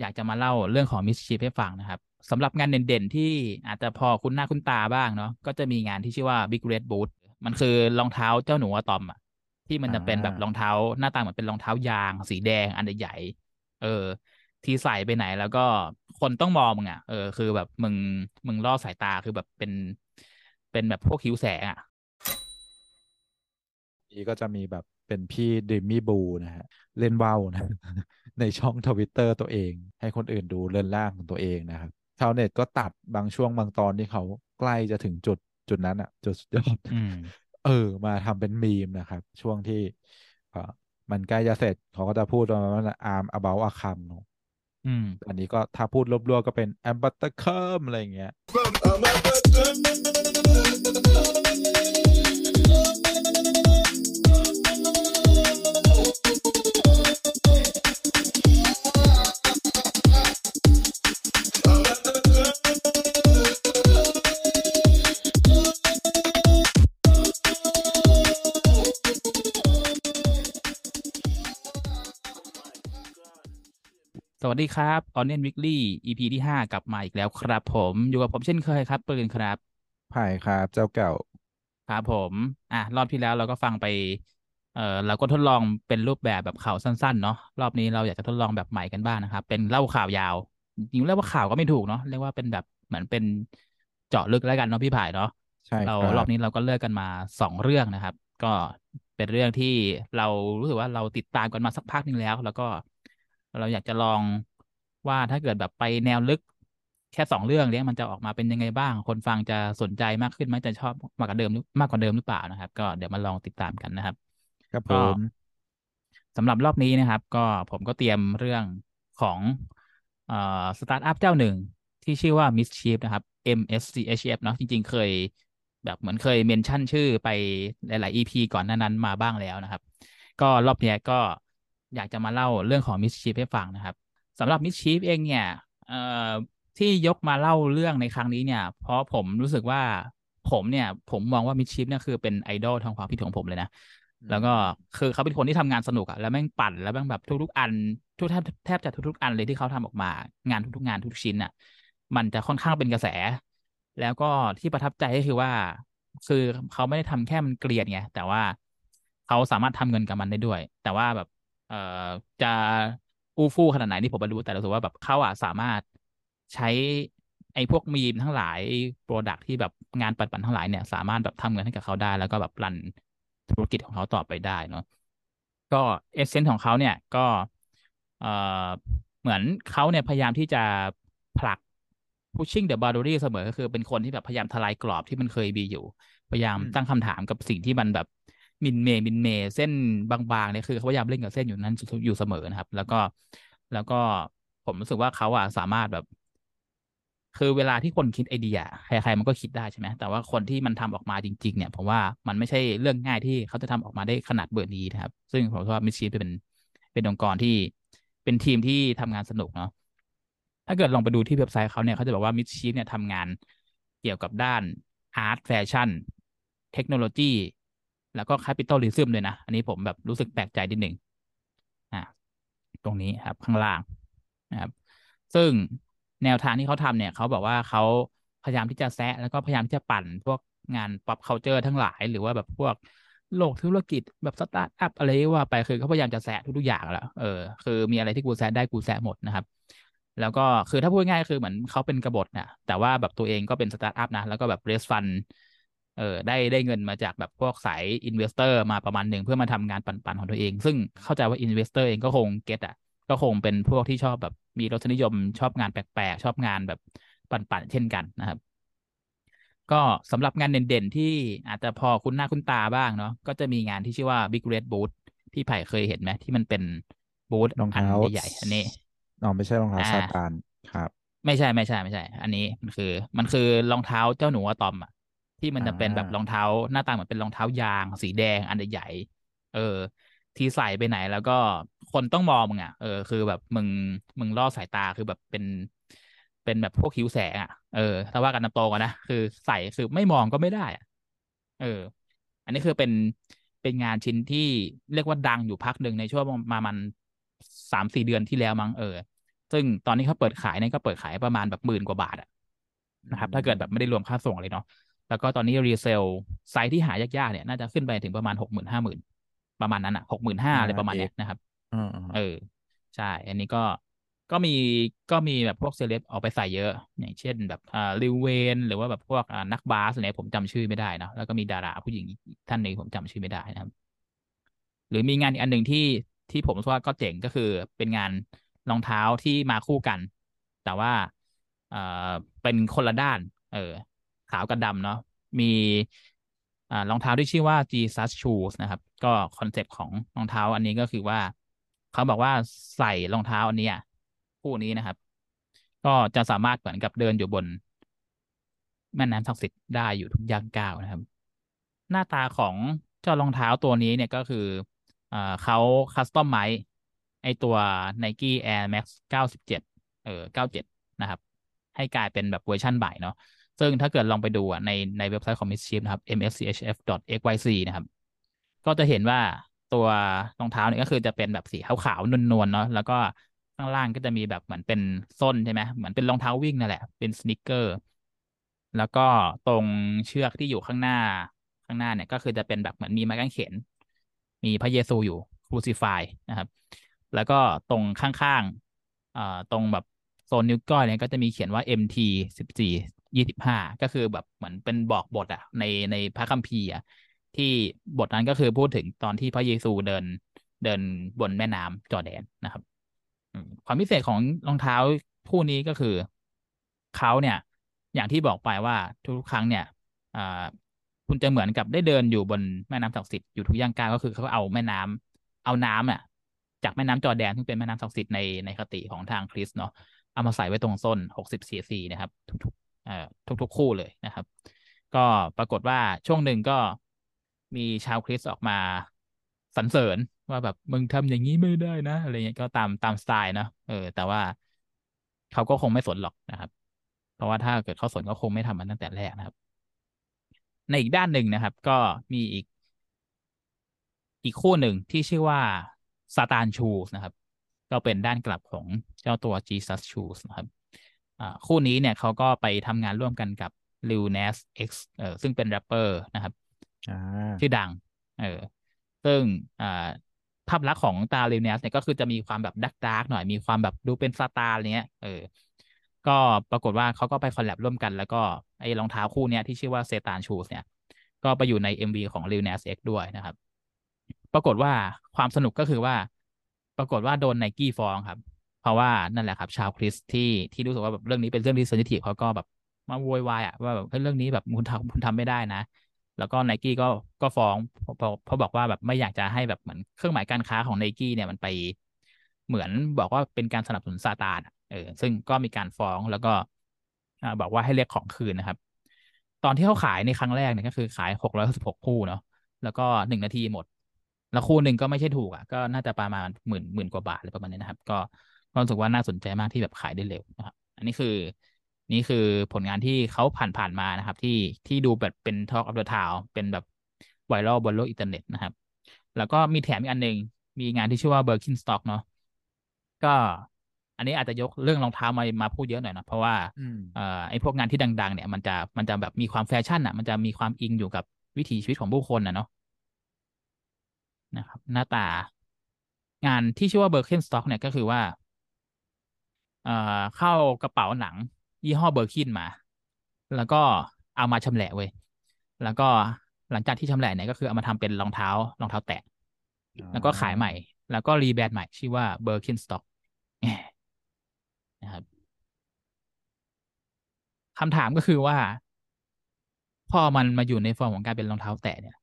อยากจะมาเล่าเรื่องของมิสชิฟให้ฟังนะครับสำหรับงานเด่นๆ ที่อาจจะพอคุ้นหน้าคุ้นตาบ้างเนาะก็จะมีงานที่ชื่อว่า Big Red Boot มันคือรองเท้าเจ้าหนูอะตอมอะที่มันจะเป็นแบบรองเท้าหน้าตาเหมือนเป็นรองเท้ายาง สีแดงอันใหญ่ๆเออ ที่ใส่ไปไหนแล้วก็คนต้องมองมึงอะเออคือแบบมึงมึงล่อสายตาคือแบบเป็น เป็นแบบพวกคิ้วแสงอะนี่ก็จะมีแบบ เป็นพี่ดิมมี่บูนะฮะเล่นว่าวนะในช่องทวิตเตอร์ตัวเอง ให้คนอื่นดูเลื่อนล่างของตัวเองนะครับชาวเน็ตก็ตัดบางช่วงบางตอนที่เขาใกล้จะถึงจุดจุดนั้นอะจุดสุดยอดอืมเออ มาทำเป็นมีมนะครับ ช่วงที่เออมันใกล้จะเสร็จเขาก็จะพูดประมาณว่า arm about a cam เนอะอืมอันนี้ก็ถ้าพูดรวบๆก็เป็น a m b a t t e r c u m อะไรอย่างเงี้ย สวัสดีครับ Onion Weekly EP ที่ห้ากลับมาอีกแล้วครับผมอยู่กับผมเช่นเคยครับปืนครับไผ่ครับ เจ้าเก่าครับผม อะ รอบที่แล้วเราก็ฟังไป เออเราก็ทดลองเป็นรูปแบบแบบข่าวสั้นๆ เนาะรอบนี้เราอยากจะทดลองแบบใหม่กันบ้างนะครับ เป็นเล่าข่าวยาวจริงๆเรียกว่าข่าวก็ไม่ถูกเนาะเรียกว่าเป็นแบบเหมือนเป็นเจาะลึกแล้วกันเนาะพี่ไผ่เนาะใช่เราครับรอบนี้เราก็เลือกกันมาสองเรื่องนะครับ ก็เป็นเรื่องที่เรารู้สึกว่าเราติดตามกันมาสักพักหนึ่งแล้ว แล้วก็ เราอยากจะลองว่าถ้าเกิดแบบไปแนวลึกแค่สองเรื่องเนี้ยมันจะออกมาเป็นยังไงบ้าง คนฟังจะสนใจมากขึ้นไหมจะชอบมากกว่าเดิมหรือมากกว่าเดิมหรือเปล่านะครับ ก็เดี๋ยวมาลองติดตามกันนะครับ ครับผก็สำหรับรอบนี้นะครับ ก็ผมก็เตรียมเรื่องของเอ่อสตาร์ทอัพเจ้าหนึ่งที่ชื่อว่า MSCHF นะครับ M S C H F เนาะจริง ๆ เคย แบบเหมือนเคยเมนชั่นชื่อไปหลาย ๆ EP ก่อนหน้านั้นมาบ้างแล้วนะครับ ก็รอบเนี้ยก็ อยากจะมาเล่าเรื่องของ Mischief ให้ฟังนะครับสำหรับ Mischief เองเนี่ยที่ยกมาเล่าเรื่องในครั้งนี้เนี่ย เพราะผมรู้สึกว่าผมเนี่ย ผมมองว่า Mischief เนี่ยคือเป็นไอดอลทางความคิดของผมเลยนะ แล้วก็คือเขาเป็นคนที่ทำงานสนุกอะแล้วแม่งปั่นแล้วแม่งแบบทุกๆ อันทุกแทบแทบจะทุกๆ อันเลยที่เขาทำออกมา งานทุกๆงานทุกชิ้นอะมันจะค่อนข้างเป็นกระแส แล้วก็ที่ประทับใจก็คือว่า คือเขาไม่ได้ทำแค่มันเกลียดไงแต่ว่าเขาสามารถทำเงินกับมันได้ด้วย แต่ว่าแบบ เอ่อจะอู้ฟู่ขนาดไหนนี่ผมไม่รู้แต่รู้สึกว่าแบบเขาอะสามารถใช้ไอ้พวกมีมทั้งหลายโปรดักที่แบบงานปั่นๆทั้งหลายเนี่ย สามารถแบบทำเงินให้กับเขาได้ แล้วก็แบบรันธุรกิจของเขาต่อไปได้เนาะก็เอเซนส์ของเขาเนี่ยก็เอ่อเหมือนเขาเนี่ยพยายามที่จะผลัก pushing the boundary เสมอก็คือเป็นคนที่แบบพยายามทลายกรอบที่มันเคยมีอยู่ พยายามอืมตั้งคำถามกับสิ่งที่มันแบบ มินเมย์มินเมย์เส้นบางๆเนี่ยคือเขาพยายามเล่นกับเส้นอยู่นั้นอยู่เสมอนะครับ แล้วก็แล้วก็ผมรู้สึกว่าเขาอะสามารถแบบ คือเวลาที่คนคิดไอเดียใครๆมันก็คิดได้ใช่ไหมแต่ว่าคนที่มันทำออกมาจริง ๆ เนี่ยผมว่ามันไม่ใช่เรื่องง่ายที่เขาจะทำออกมาได้ขนาดเบอร์นี้นะครับ ซึ่งผมว่ามิชชีฟเป็นเป็นองค์กรที่เป็นทีมที่ทำงานสนุกเนาะถ้าเกิดลองไปดูที่เว็บไซต์เขาเนี่ยเขาจะบอกว่า MSCHF เนี่ยทำงานเกี่ยวกับด้าน art แฟชั่นเทคโนโลยี แล้วก็ capitalism เลยนะ อันนี้ผมแบบรู้สึกแปลกใจนิดหนึ่งอ่าตรงนี้ครับข้างล่างนะครับซึ่งแนวทางที่เขาทำเนี่ยเขาบอกว่าเขาพยายามที่จะแซะแล้วก็พยายามที่จะปั่นพวกงาน pop culture ทั้งหลาย หรือว่าแบบพวกโลกธุรกิจแบบสตาร์ทอัพอะไรว่าไปคือเขาพยายามจะแซะทุกๆอย่างแล้วเออคือมีอะไรที่กูแซะได้กูแซะหมดนะครับ แล้วก็คือถ้าพูดง่ายๆคือเหมือนเขาเป็นกบฏนะแต่ว่าแบบตัวเองก็เป็นสตาร์ทอัพนะแล้วก็แบบ raise fund เออได้ได้เงินมาจากแบบพวกสาย investor มาประมาณหนึ่งเพื่อมาทำงานปั่นๆของตัวเอง ซึ่งเข้าใจว่า investor เองก็คง get อะก็คงเป็นพวกที่ชอบแบบมีรสนิยมชอบงานแปลกๆ ชอบงานแบบปั่นๆเช่นกันนะครับ ก็สำหรับงานเด่นๆ ที่อาจจะพอคุ้นหน้าคุ้นตาบ้างเนาะก็จะมีงานที่ชื่อว่า Big Red Boot พี่ไผ่เคยเห็นไหมที่มันเป็นบูธรองอันเท้าใหญ่ๆอันนี้อ๋อไม่ใช่รองเท้าอ่าซาตานครับ ไม่ใช่ไม่ใช่ไม่ใช่ อันนี้มันคือ มันคือรองเท้าเจ้าหนูอะตอมอะ ที่มันจะเป็นแบบอ่ารองเท้าหน้าตาเหมือนเป็นรองเท้ายาง สีแดงอันใหญ่ๆเออ ที่ใส่ไปไหนแล้วก็คนต้องมองมึงอะเออคือแบบมึงมึงล่อสายตาคือแบบเป็น เป็นแบบพวกหิวแสงอะเออถ้าว่ากันตามตรงอะนะคือใส่คือไม่มองก็ไม่ได้อะเออ อันนี้คือเป็นเป็นงานชิ้นที่เรียกว่าดังอยู่พักหนึ่งในช่วงประมาณสามสี่เดือนที่แล้วมั้งเออ ซึ่งตอนนี้เขาเปิดขายเนี่ยก็เปิดขายประมาณแบบหมื่นกว่าบาทอะนะครับ ถ้าเกิดแบบไม่ได้รวมค่าส่งเลยเนาะ แล้วก็ตอนนี้ resell ไซส์ที่หายากๆเนี่ยน่าจะขึ้นไปถึงประมาณหกหมื่นห้าหมื่นประมาณนั้นอะหกหมื่นห้าอะไรประมาณเนี้ยนะครับอ่าเออ ใช่ อันนี้ก็ก็มีก็มีแบบพวกเซเลบออกไปใส่เยอะ อย่างเช่นแบบอ่าลิวเวนหรือว่าแบบพวกอ่านักบาสอะไรผมจำชื่อไม่ได้นะแล้วก็มีดาราผู้หญิงอีกท่านหนึ่งผมจำชื่อไม่ได้นะครับ หรือมีงานอีกอันหนึ่งที่ที่ผมว่าก็เจ๋งก็คือเป็นงานรองเท้าที่มาคู่กัน แต่ว่าเอ่อเป็นคนละด้าน เออ ขาวกับดำเนาะมีรองเท้าที่ชื่อว่า Jesus Shoes นะครับ ก็คอนเซปต์ของรองเท้าอันนี้ก็คือว่า เขาบอกว่าใส่รองเท้าอันนี้คู่นี้นะครับ ก็จะสามารถเหมือนกับเดินอยู่บนแม่น้ำศักดิ์สิทธิ์ได้อยู่ทุกย่างก้าวนะครับ หน้าตาของเจ้ารองเท้าตัวนี้เนี่ยก็คือเอ่อเขา customize ไอตัว Nike Air Max 97 เออ 97 นะครับ ให้กลายเป็นแบบเวอร์ชันใหม่เนาะ ซึ่งถ้าเกิดลองไปดูในในเว็บไซต์ของ Mischief นะครับ mschf.xyz นะครับ ก็จะเห็นว่าตัวรองเท้าเนี่ยก็คือจะเป็นแบบสีขาวๆนวลๆเนาะแล้วก็ข้างล่างก็จะมีแบบเหมือนเป็นส้นใช่ไหมเหมือนเป็นรองเท้าวิ่งนั่นแหละ เป็นสนิเกอร์แล้วก็ตรงเชือกที่อยู่ข้างหน้าข้างหน้าเนี่ยก็คือจะเป็นแบบเหมือนมีไม้กางเขน มีพระเยซูอยู่ครูซิฟายนะครับ แล้วก็ตรงข้างๆอ่าตรงแบบโซนนิ้วก้อยเนี่ยก็จะมีเขียนว่า MT สิบสี่ ยี่สิบห้าก็คือแบบเหมือนเป็นบอกบทอะในในพระคัมภีร์อะที่บทนั้นก็คือพูดถึงตอนที่พระเยซูเดินเดินบนแม่น้ำจอแดนนะครับความพิเศษของรองเท้าคู่นี้ก็คือเขาเนี่ย อย่างที่บอกไปว่าทุกครั้งเนี่ยอคุณจะเหมือนกับได้เดินอยู่บนแม่น้ำศักดิ์สิทธิ์อยู่ทุกย่างก้าวก็คือเขาเอาแม่น้ำเอาน้ำอะ จากแม่น้ำจอแดนซึ่งเป็นแม่น้ำศักดิ์สิทธิ์ในในคติของทางคริสต์เนาะเอามาใส่ไว้ตรงส้น60 cc นะครับทุก ทุกๆ คู่เลยนะครับ ก็ปรากฏว่าช่วงหนึ่งก็มีชาวคริสออกมาสรรเสริญว่าแบบมึงทำอย่างนี้ไม่ได้นะอะไรเงี้ยก็ตามตามสไตล์เนาะเออ แต่ว่าเขาก็คงไม่สนหรอกนะครับ เพราะว่าถ้าเกิดเขาสนก็คงไม่ทำมันตั้งแต่แรกนะครับ ในอีกด้านหนึ่งนะครับ ก็มีอีก อีกคู่หนึ่งที่ชื่อว่า Satan Shoes นะครับ ก็เป็นด้านกลับของเจ้าตัว Jesus Shoes นะครับ คู่นี้เนี่ยเขาก็ไปทำงานร่วมกันกับ Lil Nas X เออซึ่งเป็นแรปเปอร์นะครับอ่าชื่อดัง เออซึ่งอ่าภาพลักษณ์ของตา Lil Nas เนี่ยก็คือจะมีความแบบ dark dark หน่อยมีความแบบดูเป็นซาตานอะไรเงี้ย เออ ก็ปรากฏว่าเขาก็ไปคอลแลบร่วมกัน แล้วก็ไอ้รองเท้าคู่เนี้ยที่ชื่อว่าเซตานชูสเนี่ย ก็ไปอยู่ใน MV ของ Lil Nas X ด้วยนะครับ ปรากฏว่าความสนุกก็คือว่า ปรากฏว่าโดนไนกี้ฟ้องครับ เพราะว่านั่นแหละครับชาวคริสต์ที่ที่รู้สึกว่าแบบเรื่องนี้เป็นเรื่องที่เซนซิทีฟเขาก็แบบมาโวยวายอะว่าแบบเรื่องนี้แบบคุณทำคุณทำไม่ได้นะ แล้วก็ไนกี้ก็ก็ฟ้องเพราะเพราะเพราะบอกว่าแบบไม่อยากจะให้แบบเหมือนเครื่องหมายการค้าของไนกี้เนี่ยมันไปเหมือนบอกว่าเป็นการสนับสนุนซาตานเออซึ่งก็มีการฟ้องแล้วก็บอกว่าให้เรียกของคืนนะครับ ตอนที่เขาขายในครั้งแรกเนี่ยก็คือขายหกร้อยสิบหกคู่เนาะแล้วก็หนึ่งนาทีหมด แล้วคู่หนึ่งก็ไม่ใช่ถูกอะก็น่าจะประมาณหมื่นหมื่นกว่าบาทอะไรประมาณนี้นะครับ ก็ ก็รู้สึกว่าน่าสนใจมากที่แบบขายได้เร็วนะครับ อันนี้คือนี่คือผลงานที่เขาผ่านผ่านมานะครับ ที่ที่ดูแบบเป็น Talk of the Town เป็นแบบไวรัลบนโลกอินเทอร์เน็ตนะครับ แล้วก็มีแถมอีกอันหนึ่งมีงานที่ชื่อว่า Birkenstock เนาะก็อันนี้อาจจะยกเรื่องรองเท้ามามาพูดเยอะหน่อยนะเพราะว่าอืมเอ่อไอ้พวกงานที่ดัง ๆ เนี่ย มันจะมันจะแบบมีความแฟชั่นอะ มันจะมีความอิงอยู่กับวิถีชีวิตของผู้คนอะเนาะนะครับ หน้าตางานที่ชื่อว่า Birkenstock เนี่ยก็คือว่า เอ่อเขาเอากระเป๋าหนัง ยี่ห้อ Birkin มา แล้วก็เอามาชำแหละเว้ยแล้วก็หลังจากที่ชำแหละเนี่ยก็คือเอามาทำเป็นรองเท้ารองเท้าแตะ แล้วก็ขายใหม่ แล้วก็ rebrand ใหม่ ชื่อว่า Birkenstock แหมนะครับคำถามก็คือว่า พอมันมาอยู่ในฟอร์มของการเป็นรองเท้าแตะเนี่ย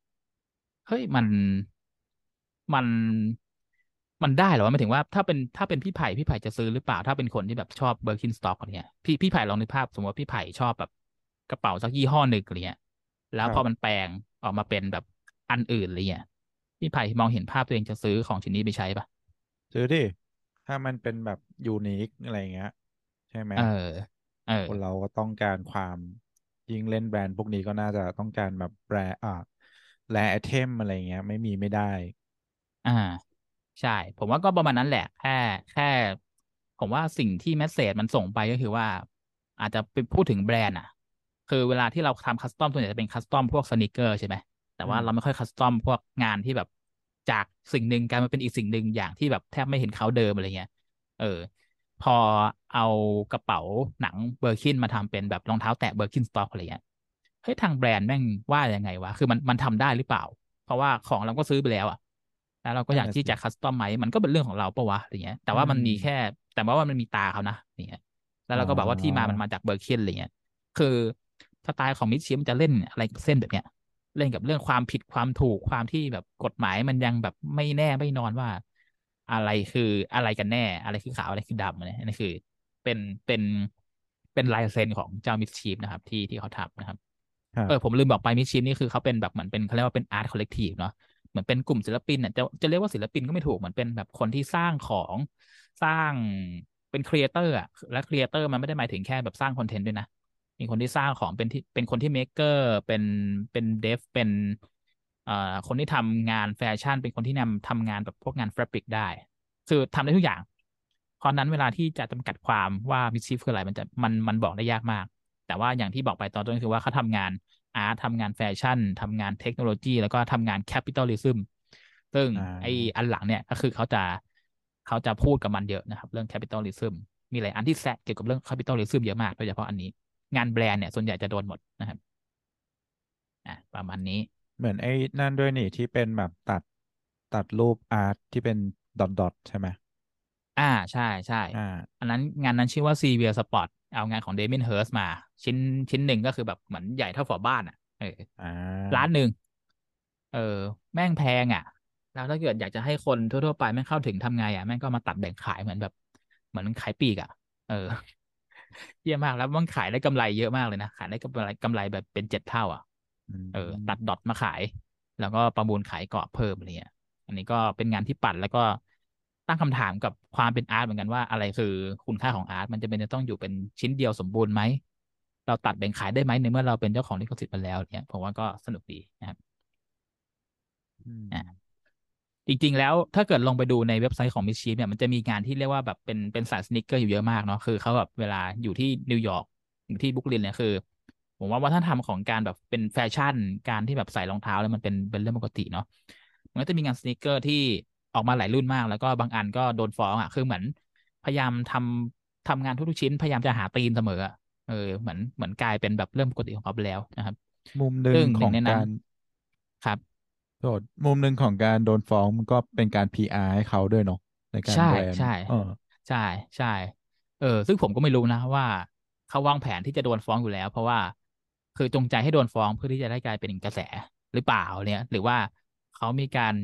เฮ้ยมันมัน มันได้เหรอวะหมายถึงว่าถ้าเป็นถ้าเป็นพี่ไผ่พี่ไผ่จะซื้อหรือเปล่า ถ้าเป็นคนที่แบบชอบ Birkenstock อะไรเงี้ยพี่พี่ไผ่ลองนึกภาพ สมมติว่าพี่ไผ่ชอบแบบกระเป๋าสักยี่ห้อหนึ่งอะไรเงี้ยแล้วพอมันแปลงออกมาเป็นแบบอันอื่นอะไรเงี้ยพี่ไผ่มองเห็นภาพตัวเองจะซื้อของชิ้นนี้ไปใช้ปะซื้อดิถ้ามันเป็นแบบยูนิคอะไรอย่างเงี้ย ใช่ไหมเออเออคนเราก็ต้องการความยิ่งเล่นแบรนด์พวกนี้ก็น่าจะต้องการแบบแบรนด์อ่าแรไอเทมอะไรเงี้ย ไม่มีไม่ได้ อ่า ใช่ ผมว่าก็ประมาณนั้นแหละ แค่แค่ ผมว่าสิ่งที่ mes sage มันส่งไปก็คือว่า อาจจะไปพูดถึงแบรนด์อะ คือเวลาที่เราทำ custom ส่วนใหญ่จะเป็น custom พวก sneaker ใช่ไหมแต่ว่าเราไม่ค่อย custom พวกงานที่แบบจากสิ่งหนึ่งกลายมาเป็นอีกสิ่งหนึ่งอย่างที่แบบแทบไม่เห็นเค้าเดิมอะไรเงี้ย เออ พอเอากระเป๋าหนัง Birkin มาทำเป็นแบบรองเท้าแตะ Birkenstock อะไรเงี้ย เฮ้ยทางแบรนด์แม่งว่ายังไงวะ คือมันมันทำได้หรือเปล่า เพราะว่าของเราก็ซื้อไปแล้วอะ แล้วเราก็อยากที่จะ custom ไหมมันก็เป็นเรื่องของเราปะวะอะไรเงี้ยแต่ว่ามันมีแค่ แต่ว่ามันมีตราเขานะอย่างเงี้ยแล้วเราก็บอกว่าที่มามันมาจาก Birkin อะไรเงี้ยคือสไตล์ของ MSCHF จะเล่นอะไรกับเส้นแบบเนี้ยเล่นกับเรื่องความผิดความถูกความที่แบบกฎหมายมันยังแบบไม่แน่ไม่นอนว่า อะไรคืออะไรกันแน่ อะไรคือขาวอะไรคือดำเนี่ยนี่คือ เป็นเป็นเป็นลายเซ็นของเจ้า MSCHF นะครับ ที่ที่เขาทำนะครับเออผมลืมบอกไป MSCHF นี่คือเขาเป็นแบบเหมือนเป็นเขาเรียกว่าเป็น art collective เนาะเห มือนเป็นกลุ่มศิลปินเนี่ยจะจะเรียกว่าศิลปินก็ไม่ถูกเหมือนเป็นแบบคนที่สร้างของสร้างเป็น creator อะและ creator มันไม่ได้หมายถึงแค่แบบสร้างคอนเทนต์ด้วยนะมีคนที่สร้างของเป็นที่เป็นคนที่ maker เป็นเป็น dev เป็นเอ่อคนที่ทำงานแฟชั่น เป็นคนที่นำทำงานแบบพวกงานกราฟิกได้ คือทำได้ทุกอย่าง เพราะนั้นเวลาที่จะจำกัดความว่า MSCHF คืออะไรมันจะมันมันบอกได้ยากมาก แต่ว่าอย่างที่บอกไปตอนต้นคือว่าเขาทำงาน art ทำงานแฟชั่นทำงานเทคโนโลยี แล้วก็ทำงาน capitalism ซึ่งไออันหลังเนี่ยก็คือเขาจะเขาจะพูดกับมันเยอะนะครับเรื่อง capitalism มีหลายอันที่แซะเกี่ยวกับเรื่อง capitalism เยอะมากโดยเฉพาะอันนี้ งานแบรนด์เนี่ยส่วนใหญ่จะโดนหมดนะครับอะประมาณนี้เหมือนไอ้นั่นด้วยนี่ที่เป็นแบบตัดตัดรูป art ที่เป็น dot dot ใช่ไหมอ่าใช่ใช่อ่าอันนั้นงานนั้นชื่อว่า c v ียสปอร์ต เอางานของ Damien Hirst มา ชิ้นชิ้นหนึ่งก็คือแบบเหมือนใหญ่เท่าฝาบ้านอะเอออ่าล้านหนึ่งเออ แม่งแพงอะ แล้วถ้าเกิดอยากจะให้คนทั่วๆไปแม่งเข้าถึงทำไงอะแม่งก็มาตัดแบ่งขายเหมือนแบบ เหมือนขายปลีกอะ เออเยี่ยมมากแล้วมันขายได้กำไรเยอะมากเลยนะขายได้กำไรกำไรแบบเป็นเจ็ดเท่า อะเออ ตัด dot มาขาย แล้วก็ประมูลขายกรอบเพิ่มอะไรเงี้ยอันนี้ก็เป็นงานที่ปั่นแล้วก็ ตั้งคำถามกับความเป็น art เหมือนกันว่าอะไรคือคุณค่าของ art มันจะเป็นจะต้องอยู่เป็นชิ้นเดียวสมบูรณ์ไหมเราตัดแบ่งขายได้ไหมในเมื่อเราเป็นเจ้าของลิขสิทธิ์มาแล้วเนี่ยผมว่าก็สนุกดีนะครับอืมอ่าจริงๆแล้วถ้าเกิดลงไปดูในเว็บไซต์ของ MSCHF เนี่ยมันจะมีงานที่เรียกว่าแบบเป็นเป็นสาย sneaker อยู่เยอะมากเนาะคือเขาแบบเวลาอยู่ที่นิวยอร์กอยู่ที่บรุกลินเนี่ยคือ ผมว่าวัฒนธรรมของการแบบเป็นแฟชั่น การที่แบบใส่รองเท้าแล้วมันเป็นเป็นเรื่องปกติเนาะมันก็จะมีงานสนิเกอร์ที่ ออกมาหลายรุ่นมาก แล้วก็บางอันก็โดนฟ้องอะคือเหมือนพยายามทำทำงานทุกๆชิ้นพยายามจะหาธีมเสมออะเออเหมือนเหมือนกลายเป็นแบบเรื่องปกติของเขาไปแล้วนะครับ มุมหนึ่ซึ่งงหขนึ่องงในนั้นการครับโทษมุมหนึ่งของการโดนฟ้องมันก็เป็นการ PR ให้เขาด้วยเนาะในการใช่แบรนด์ใช่เออใช่ใช่เออ ซึ่งผมก็ไม่รู้นะว่าเขาวางแผนที่จะโดนฟ้องอยู่แล้ว เพราะว่าคือจงใจให้โดนฟ้องเพื่อที่จะได้กลายเป็นกระแสหรือเปล่าเนี่ย หรือว่าเขามีการ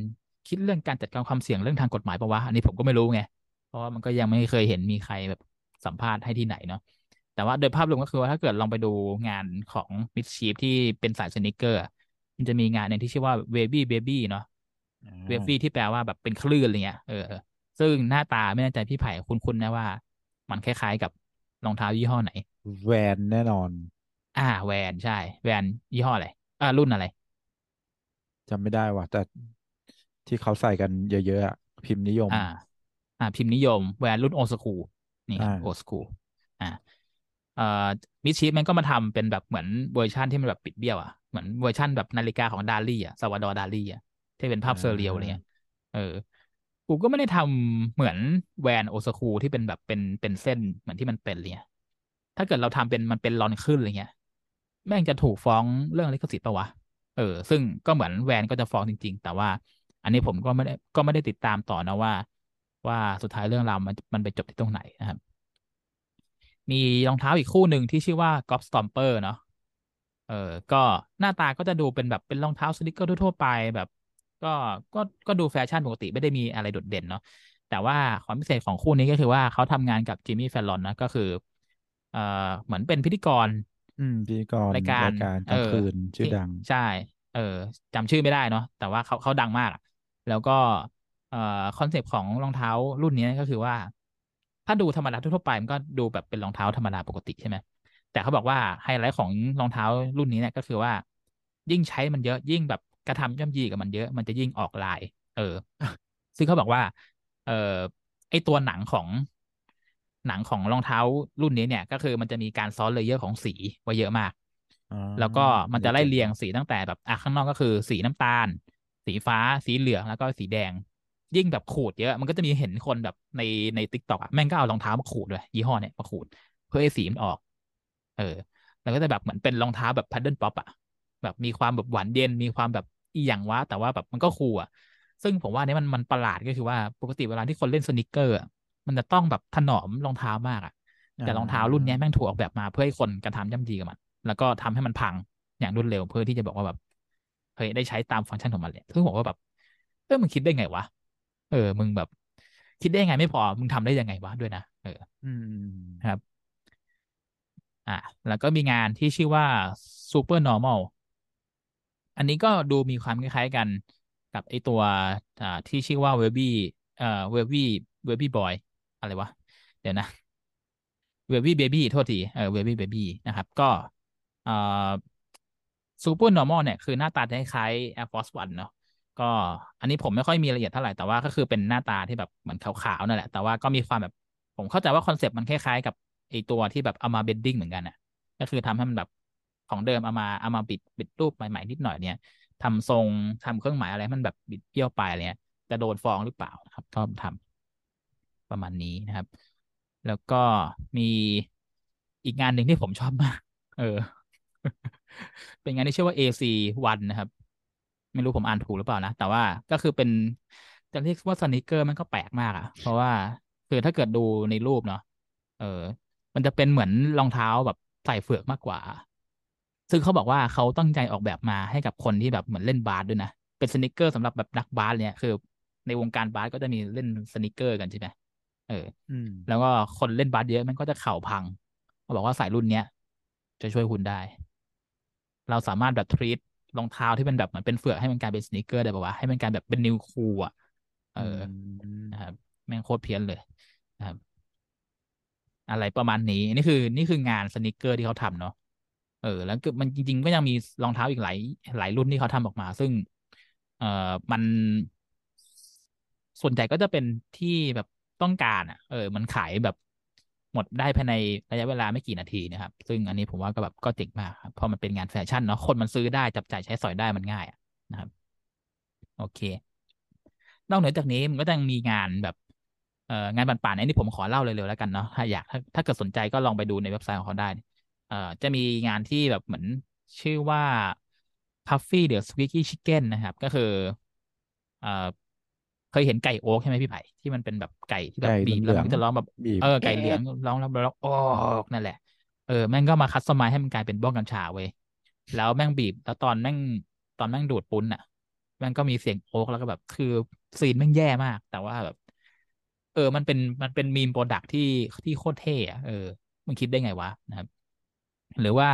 คิดเรื่องการจัดการความเสี่ยงเรื่องทางกฎหมายปะวะอันนี้ผมก็ไม่รู้ไงเพราะว่ามันก็ยังไม่เคยเห็นมีใครแบบสัมภาษณ์ให้ที่ไหนเนาะแต่ว่าโดยภาพรวมก็คือว่าถ้าเกิดลองไปดูงานของมิดชีฟที่เป็นสายสนิเกอร์ มันจะมีงานหนึ่งที่ชื่อว่า Wavy Baby เนาะเวฟฟี่ที่แปลว่าแบบเป็นคลื่นอะไรเงี้ยเออซึ่งหน้าตาไม่แน่ใจพี่ไผ่คุ้นๆนะว่า มันคล้ายๆกับรองเท้ายี่ห้อไหน แวนแน่นอน อ่า แวนใช่ แวนยี่ห้ออะไรอ่ารุ่นอะไรจำไม่ได้ว่ะแต่ ที่เขาใส่กันเยอะๆอะพิมพ์นิยม อ่า อ่า พิมพ์นิยม Vans รุ่น Old Skool นี่ครับอ่า Old Skool อ่าเอ่อ MSCHF มันก็มาทำเป็นแบบเหมือนเวอร์ชันที่มันแบบบิดเบี้ยวอะเหมือนเวอร์ชันแบบนาฬิกาของดาลีอะซัลวาดอร์ดาลีอะที่เป็นภาพ surreal อะไรเงี้ยเออกูก็ไม่ได้ทำเหมือนแวนโอซาคูที่เป็นแบบเป็นเป็นเส้นเหมือนที่มันเป็นเลยถ้าเกิดเราทำเป็นมันเป็นรอนขึ้นอะไรเงี้ยแม่งจะถูกฟ้องเรื่องลิขสิทธิ์ปะวะเออ ซึ่งก็เหมือนแวนก็จะฟ้องจริง ๆ แต่ว่า อันนี้ผมก็ไม่ได้ก็ไม่ได้ติดตามต่อนะว่า ว่าสุดท้ายเรื่องราวมันมันไปจบที่ตรงไหนนะครับ มีรองเท้าอีกคู่หนึ่งที่ชื่อว่า g o p Stomper เนาะเออก็หน้าตาก็จะดูเป็นแบบเป็นรองเท้า sneaker ทั่วๆไปแบบ ก็ก็ก็ดูแฟชั่นปกติไม่ได้มีอะไรโดดเด่นเนาะแต่ว่าความพิเศษของคู่นี้ก็คือว่าเขาทำงานกับ Jimmy Fallon นะก็คือเอ่อเหมือนเป็นพิธีกร อืมพิธีกรรายการรายการเอลางอคืนชื่อที่ดัง ใช่ เออจำชื่อไม่ได้เนาะแต่ว่าเขาเขาดังมากอะ แล้วก็เอ่อ concept ของรองเท้ารุ่นนี้ก็คือว่า ถ้าดูธรรมดาทั่วๆไปมันก็ดูแบบเป็นรองเท้าธรรมดาปกติใช่ไหมแต่เขาบอกว่าไฮไลท์ของรองเท้ารุ่นนี้เนี่ยก็คือว่า ยิ่งใช้มันเยอะยิ่งแบบกระทำย่ำยีกับมันเยอะมันจะยิ่งออกลาย เออ ซึ่งเขาบอกว่า เออไอตัวหนังของหนังของรองเท้ารุ่นนี้เนี่ย ก็คือมันจะมีการซ้อน layer ของสีไว้เยอะมากอ๋อแล้วก็มันจะไล่เรียงเฉดสีตั้งแต่แบบอะข้างนอกก็คือสีน้ำตาล สีฟ้าสีเหลืองแล้วก็สีแดง ยิ่งแบบขูดเยอะมันก็จะมีเห็นคนแบบในใน TikTok อะแม่งก็เอารองเท้ามาขูดด้วยยี่ห้อเนี่ยมาขูด เพื่อให้สีมันออก เออ แล้วก็จะแบบเหมือนเป็นรองเท้าแบบ Paddle Pop อะแบบมีความแบบหวานเย็นมีความแบบอีหยังวะแต่ว่าแบบมันก็ cool อะซึ่งผมว่าเนี่ยมันมันประหลาดก็คือว่าปกติเวลาที่คนเล่น sneaker อะมันจะต้องแบบถนอมรองเท้ามากอะแต่รองเท้ารุ่นเนี้ยแม่งถูกออกแบบมาเพื่อให้คนกระทำย่ำยีกับมัน แล้วก็ทำให้มันพังอย่างรวดเร็วเพื่อที่จะบอกว่าแบบ เฮ้ยได้ใช้ตามฟังก์ชันของมันเลยซึ่งผมว่าแบบเออมึงคิดได้ไงวะเออ มึงแบบ คิดได้ไงไม่พอ มึงทำได้ยังไงวะด้วยนะเออ อืมครับ อะแล้วก็มีงานที่ชื่อว่า Super Normal อันนี้ก็ดูมีความคล้ายๆกันกับไอตัวอ่าที่ชื่อว่า Webby เอ่อ Webby Webby Boy อะไรวะ เดี๋ยวนะ Webby Baby โทษทีเออ Webby Baby นะครับ ก็เอ่อ Super Normal เนี่ยคือหน้าตาคล้ายๆ Air Force One เนาะก็อันนี้ผมไม่ค่อยมีละเอียดเท่าไหร่แต่ว่าก็คือเป็นหน้าตาที่แบบเหมือนขาวๆนั่นแหละ แต่ว่าก็มีความแบบผมเข้าใจว่า concept มันคล้ายๆ กับไอตัวที่แบบเอามา bending เหมือนกันอะ ก็คือทำให้มันแบบของเดิมเอามาเอามาบิดบิดรูปใหม่ๆนิดหน่อยเนี่ยทำทรงทำเครื่องหมายอะไรมันแบบบิดเบี้ยวไปอะไรเงี้ยจะโดนฟ้องหรือเปล่านะครับก็ทำประมาณนี้นะครับ แล้วก็มีอีกงานหนึ่งที่ผมชอบมาก เออ เป็นงานที่ชื่อว่า AC1 นะครับ ไม่รู้ผมอ่านถูกหรือเปล่านะ แต่ว่าก็คือเป็นจะเรียกว่าสนิเกอร์มันก็แปลกมากอะเพราะว่าคือถ้าเกิดดูในรูปเนาะเออ มันจะเป็นเหมือนรองเท้าแบบใส่เฟือกมากกว่า ซึ่งเขาบอกว่าเขาตั้งใจออกแบบมาให้กับคนที่แบบเหมือนเล่นบาสด้วยนะ เป็นสนิเกอร์สำหรับแบบนักบาสเนี่ยคือ ในวงการบาสก็จะมีเล่นsneaker กันใช่ไหมเอออืมแล้วก็คนเล่นบาสเยอะมันก็จะเข่าพังเขาบอกว่าสายรุ่นเนี้ยจะช่วยคุณได้ เราสามารถแบบ treat รองเท้าที่เป็นแบบเหมือนเป็นเฝือกให้มันกลายเป็น sneaker ได้ป่าวะให้มันกลายแบบเป็น new cool อะเออมนะครับแม่งโคตรเพี้ยนเลยนะครับ อะไรประมาณนี้นี่คือ นี่คืองาน sneaker ที่เขาทำเนาะเออ แล้วก็มันจริง ๆ ก็ยังมีรองเท้าอีกหลายหลายรุ่นที่เขาทำออกมา ซึ่ง เอ่อมันส่วนใหญ่ก็จะเป็นที่แบบต้องการอะ เออ มันขายแบบ หมดได้ภายในระยะเวลาไม่กี่นาทีนะครับ ซึ่งอันนี้ผมว่าก็แบบก็เจ๋งมากครับเพราะมันเป็นงานแฟชั่นเนาะคนมันซื้อได้จับจ่ายใช้สอยได้มันง่ายนะครับ โอเค นอกเหนือจากนี้มันก็ยังมีงานแบบเอ่องานปั่นๆอันนี้ผมขอเล่าเร็วๆแล้วกันเนาะถ้าอยากถ้าถ้าเกิดสนใจก็ลองไปดูในเว็บไซต์ของเขาได้เอ่อจะมีงานที่แบบเหมือนชื่อว่า Puffy the Squeaky Chicken นะครับ ก็คือเอ่อ เคยเห็นไก่โอ๊กใช่ไหมพี่ไผ่ที่มันเป็นแบบไก่ที่แบบไก่บีบเหแล้วมันก็จะร้องแบบๆบีบเออไก่เหลืองร้องแล้วร้องโอ๊กนั่นแหละเออแม่งก็มา customize ให้มันกลายเป็นบ้องกัญชาเว้ยแล้วแม่งบีบแล้วตอนแม่งตอนแม่งดูดปุ๊นอะแม่งก็มีเสียงโอ๊กแล้วก็แบบคือ scene แม่งแย่มาก แต่ว่าแบบ เออ มันเป็นมันเป็นมีม product ที่ที่โคตรเท่อะเออมันคิดได้ไงวะนะครับ หรือว่า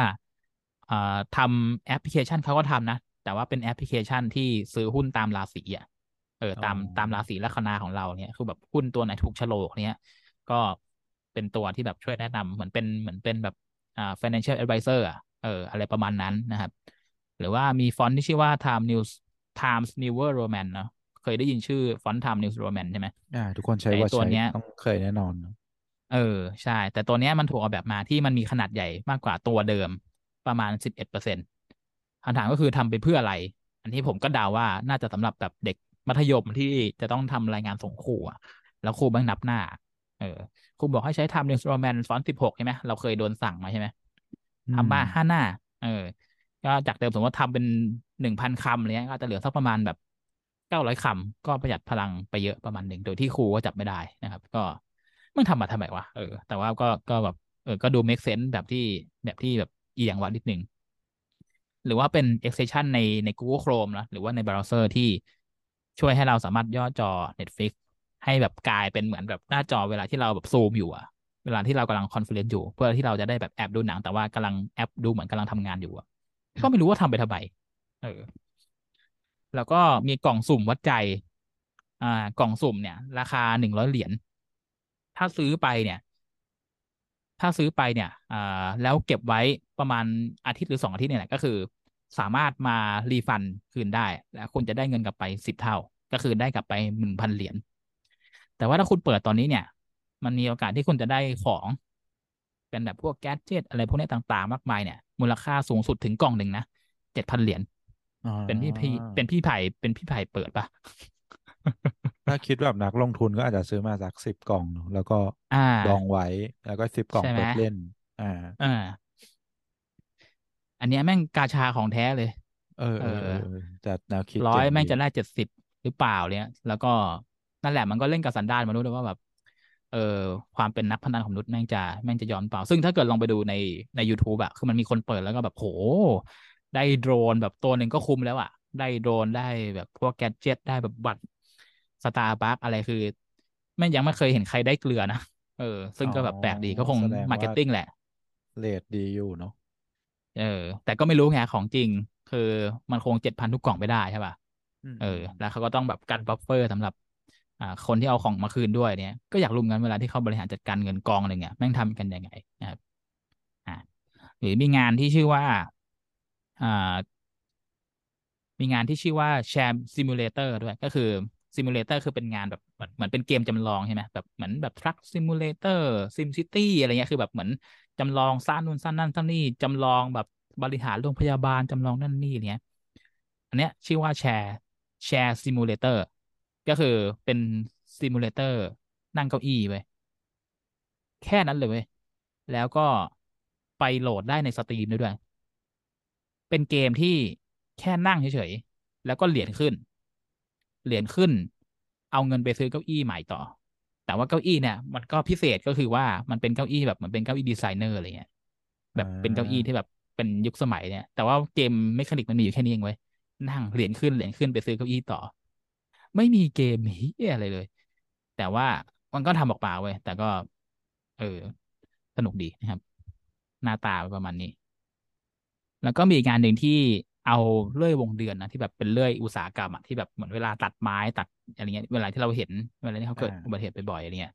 อ่าทำแอปพลิเคชันเขาก็ทำนะ แต่ว่าเป็นแอปพลิเคชันที่ซื้อหุ้นตามราศีอะ เออตามอ๋อตามราศีลัคนาของเราเนี่ยคือแบบหุ้นตัวไหนถูกโฉลกเนี่ยก็เป็นตัวที่แบบช่วยแนะนำเหมือนเป็นเหมือนเป็นแบบอ่า financial advisor อะเอออะไรประมาณนั้นนะครับ หรือว่ามีฟอนต์ที่ชื่อว่า Times New Times Newer Roman เนาะเคยได้ยินชื่อฟอนต์ Times New Roman ใช่ไหมอ่าทุกคนใช้แต่ไอ้ว่าตัวใช้เนี้ยต้องเคยแน่นอนเนอะเออใช่ แต่ตัวเนี้ยมันถูกออกแบบมาที่มันมีขนาดใหญ่มากกว่าตัวเดิมประมาณสิบเอ็ดเปอร์เซ็นต์คำถามก็คือทำไปเพื่ออะไร อันที่ผมก็เดาว่าน่าจะสำหรับแบบเด็ก มัธยมที่จะต้องทำรายงานส่งครูอะแล้วครูแม่งนับหน้า เออครูบอกให้ใช้ทำ News Roman ฟอนต์สิบหกใช่ไหมเราเคยโดนสั่งมาใช่ไหมอืทำมาอืห้าหน้า เออ ก็จากเดิมสมมติว่าทำเป็นหนึ่งพันคำอะไรเงี้ยก็จะเหลือสักประมาณแบบเก้าร้อยคำก็ประหยัดพลังไปเยอะประมาณหนึ่งโดยที่ครูก็จับไม่ได้นะครับ ก็มึงทำมาทำไมวะเออแต่ว่าก็ก็แบบเออก็ดู make sense แบบที่แบบที่แบบอีหยังวะนิดนึงหรือว่าเป็น extension ในใน Google Chrome นะหรือว่าในเบราว์เซอร์ที่ ช่วยให้เราสามารถย่อจอ Netflix ให้แบบกลายเป็นเหมือนแบบหน้าจอเวลาที่เราแบบซูมอยู่อะเวลาที่เรากำลัง conference อยู่ เพื่อที่เราจะได้แบบแอบดูหนัง แต่ว่ากำลังแอบดูเหมือนกำลังทำงานอยู่อะก็ไม่รู้ว่าทำไปทำไมเออ แล้วก็มีกล่องสุ่มวัดใจ อ่า กล่องสุ่มเนี่ย ราคาหนึ่งร้อยเหรียญถ้าซื้อไปเนี่ย ถ้าซื้อไปเนี่ยอ่าแล้วเก็บไว้ประมาณอาทิตย์หรือสองอาทิตย์เนี่ยแหละก็คือ สามารถมารีฟันคืนได้ แล้วคุณจะได้เงินกลับไปสิบเท่า ก็คือได้กลับไปหนึ่งพันเหรียญแต่ว่าถ้าคุณเปิดตอนนี้เนี่ย มันมีโอกาสที่คุณจะได้ของเป็นแบบพวกแกดเจ็ตอะไรพวกนี้ต่างๆ มากมายเนี่ย มูลค่าสูงสุดถึงกล่องหนึ่งนะเจ็ดพันเหรียญอ๋อเป็นพี่พี่เป็นพี่ไผ่เป็นพี่ไผ่เปิดปะถ้าคิดแบบนักลงทุนก็อาจจะซื้อมาสักสิบกล่องเนอะแล้วก็อ่าดองไว้แล้วก็สิบกล่องใช่ไหมเปิดเล่น อ่าอ่า อันเนี้ยแม่งกาชาของแท้เลย เออเออเออเออแต่แนวคิดร้อยเจ๋งแม่งดีจะได้เจ็ดสิบหรือเปล่าเนี่ย แล้วก็นั่นแหละมันก็เล่นกับสันดานมนุษย์ด้วยว่าแบบเออความเป็นนักพนันของมนุษย์แม่งจะแม่งจะยอมเปล่า ซึ่งถ้าเกิดลองไปดูในใน YouTube อะคือมันมีคนเปิดแล้วก็แบบโห ได้โดรนแบบตัวหนึ่งก็คุ้มแล้วอะได้โดรนได้แบบพวก gadget ได้แบบบัตรสตาร์บัคอะไรคือแม่งยังไม่เคยเห็นใครได้เกลือนะเออ ซึ่งก็แบบแปลกดีก็คงแสดงว่า marketing แหละ rate ดีอยู่เนาะ เออ แต่ก็ไม่รู้ไงของจริง คือมันคงเจ็ดพันทุกกล่องไม่ได้ใช่ป่ะอืมเออ แล้วเขาก็ต้องแบบกัน buffer สำหรับ อ่า คนที่เอาของมาคืนด้วยเนี่ย ก็อยากรู้เหมือนกันเวลาที่เขาบริหารจัดการเงินกองหนึ่งเนี่ยแม่งทำกันยังไงนะครับ อ่า หรือมีงานที่ชื่อว่า อ่า มีงานที่ชื่อว่า Chair Simulator ด้วย ก็คือ simulator คือเป็นงานแบบเหมือนเหมือนเป็นเกมจำลองใช่ไหมแบบเหมือนแบบ Truck Simulator SimCity อะไรเงี้ยคือแบบเหมือน จำลองสร้างนู่นสร้างนั่นสร้างนี่จำลองแบบบริหารโรงพยาบาลจำลองนั่นนี่เนี้ย อันเนี้ยชื่อว่า Chair Chair Simulator ก็คือเป็น simulator นั่งเก้าอี้เว้ยแค่นั้นเลยเว้ยแล้วก็ไปโหลดได้ใน Steam ได้ด้วย เป็นเกมที่แค่นั่งเฉยๆ แล้วก็เหรียญขึ้น เหรียญขึ้น เอาเงินไปซื้อเก้าอี้ใหม่ต่อ แต่ว่าเก้าอี้เนี่ยมันก็พิเศษก็คือว่ามันเป็นเก้าอี้แบบเหมือนเป็นเก้าอี้ดีไซเนอร์อะไรเงี้ยแบบเป็นเก้าอี้ที่แบบเป็นยุคสมัยเนี่ย แต่ว่า game mechanic มันมีอยู่แค่นี้เองเว้ยนั่งเหรียญขึ้นเหรียญขึ้นไปซื้อเก้าอี้ต่อ ไม่มีเกมเหี้ยอะไรเลย แต่ว่ามันก็ทำออกมาเว้ยแต่ก็ เออ สนุกดีนะครับ หน้าตาประมาณนี้ แล้วก็มีอีกงานหนึ่งที่ เอาเลื่อยวงเดือนนะที่แบบเป็นเลื่อยอุตสาหกรรมอะที่แบบเหมือนเวลาตัดไม้ตัดอะไรเงี้ยเวลาที่เราเห็นเวลาที่เขาเกิดอ่าอุบัติเหตุบ่อยๆอะไรเงี้ย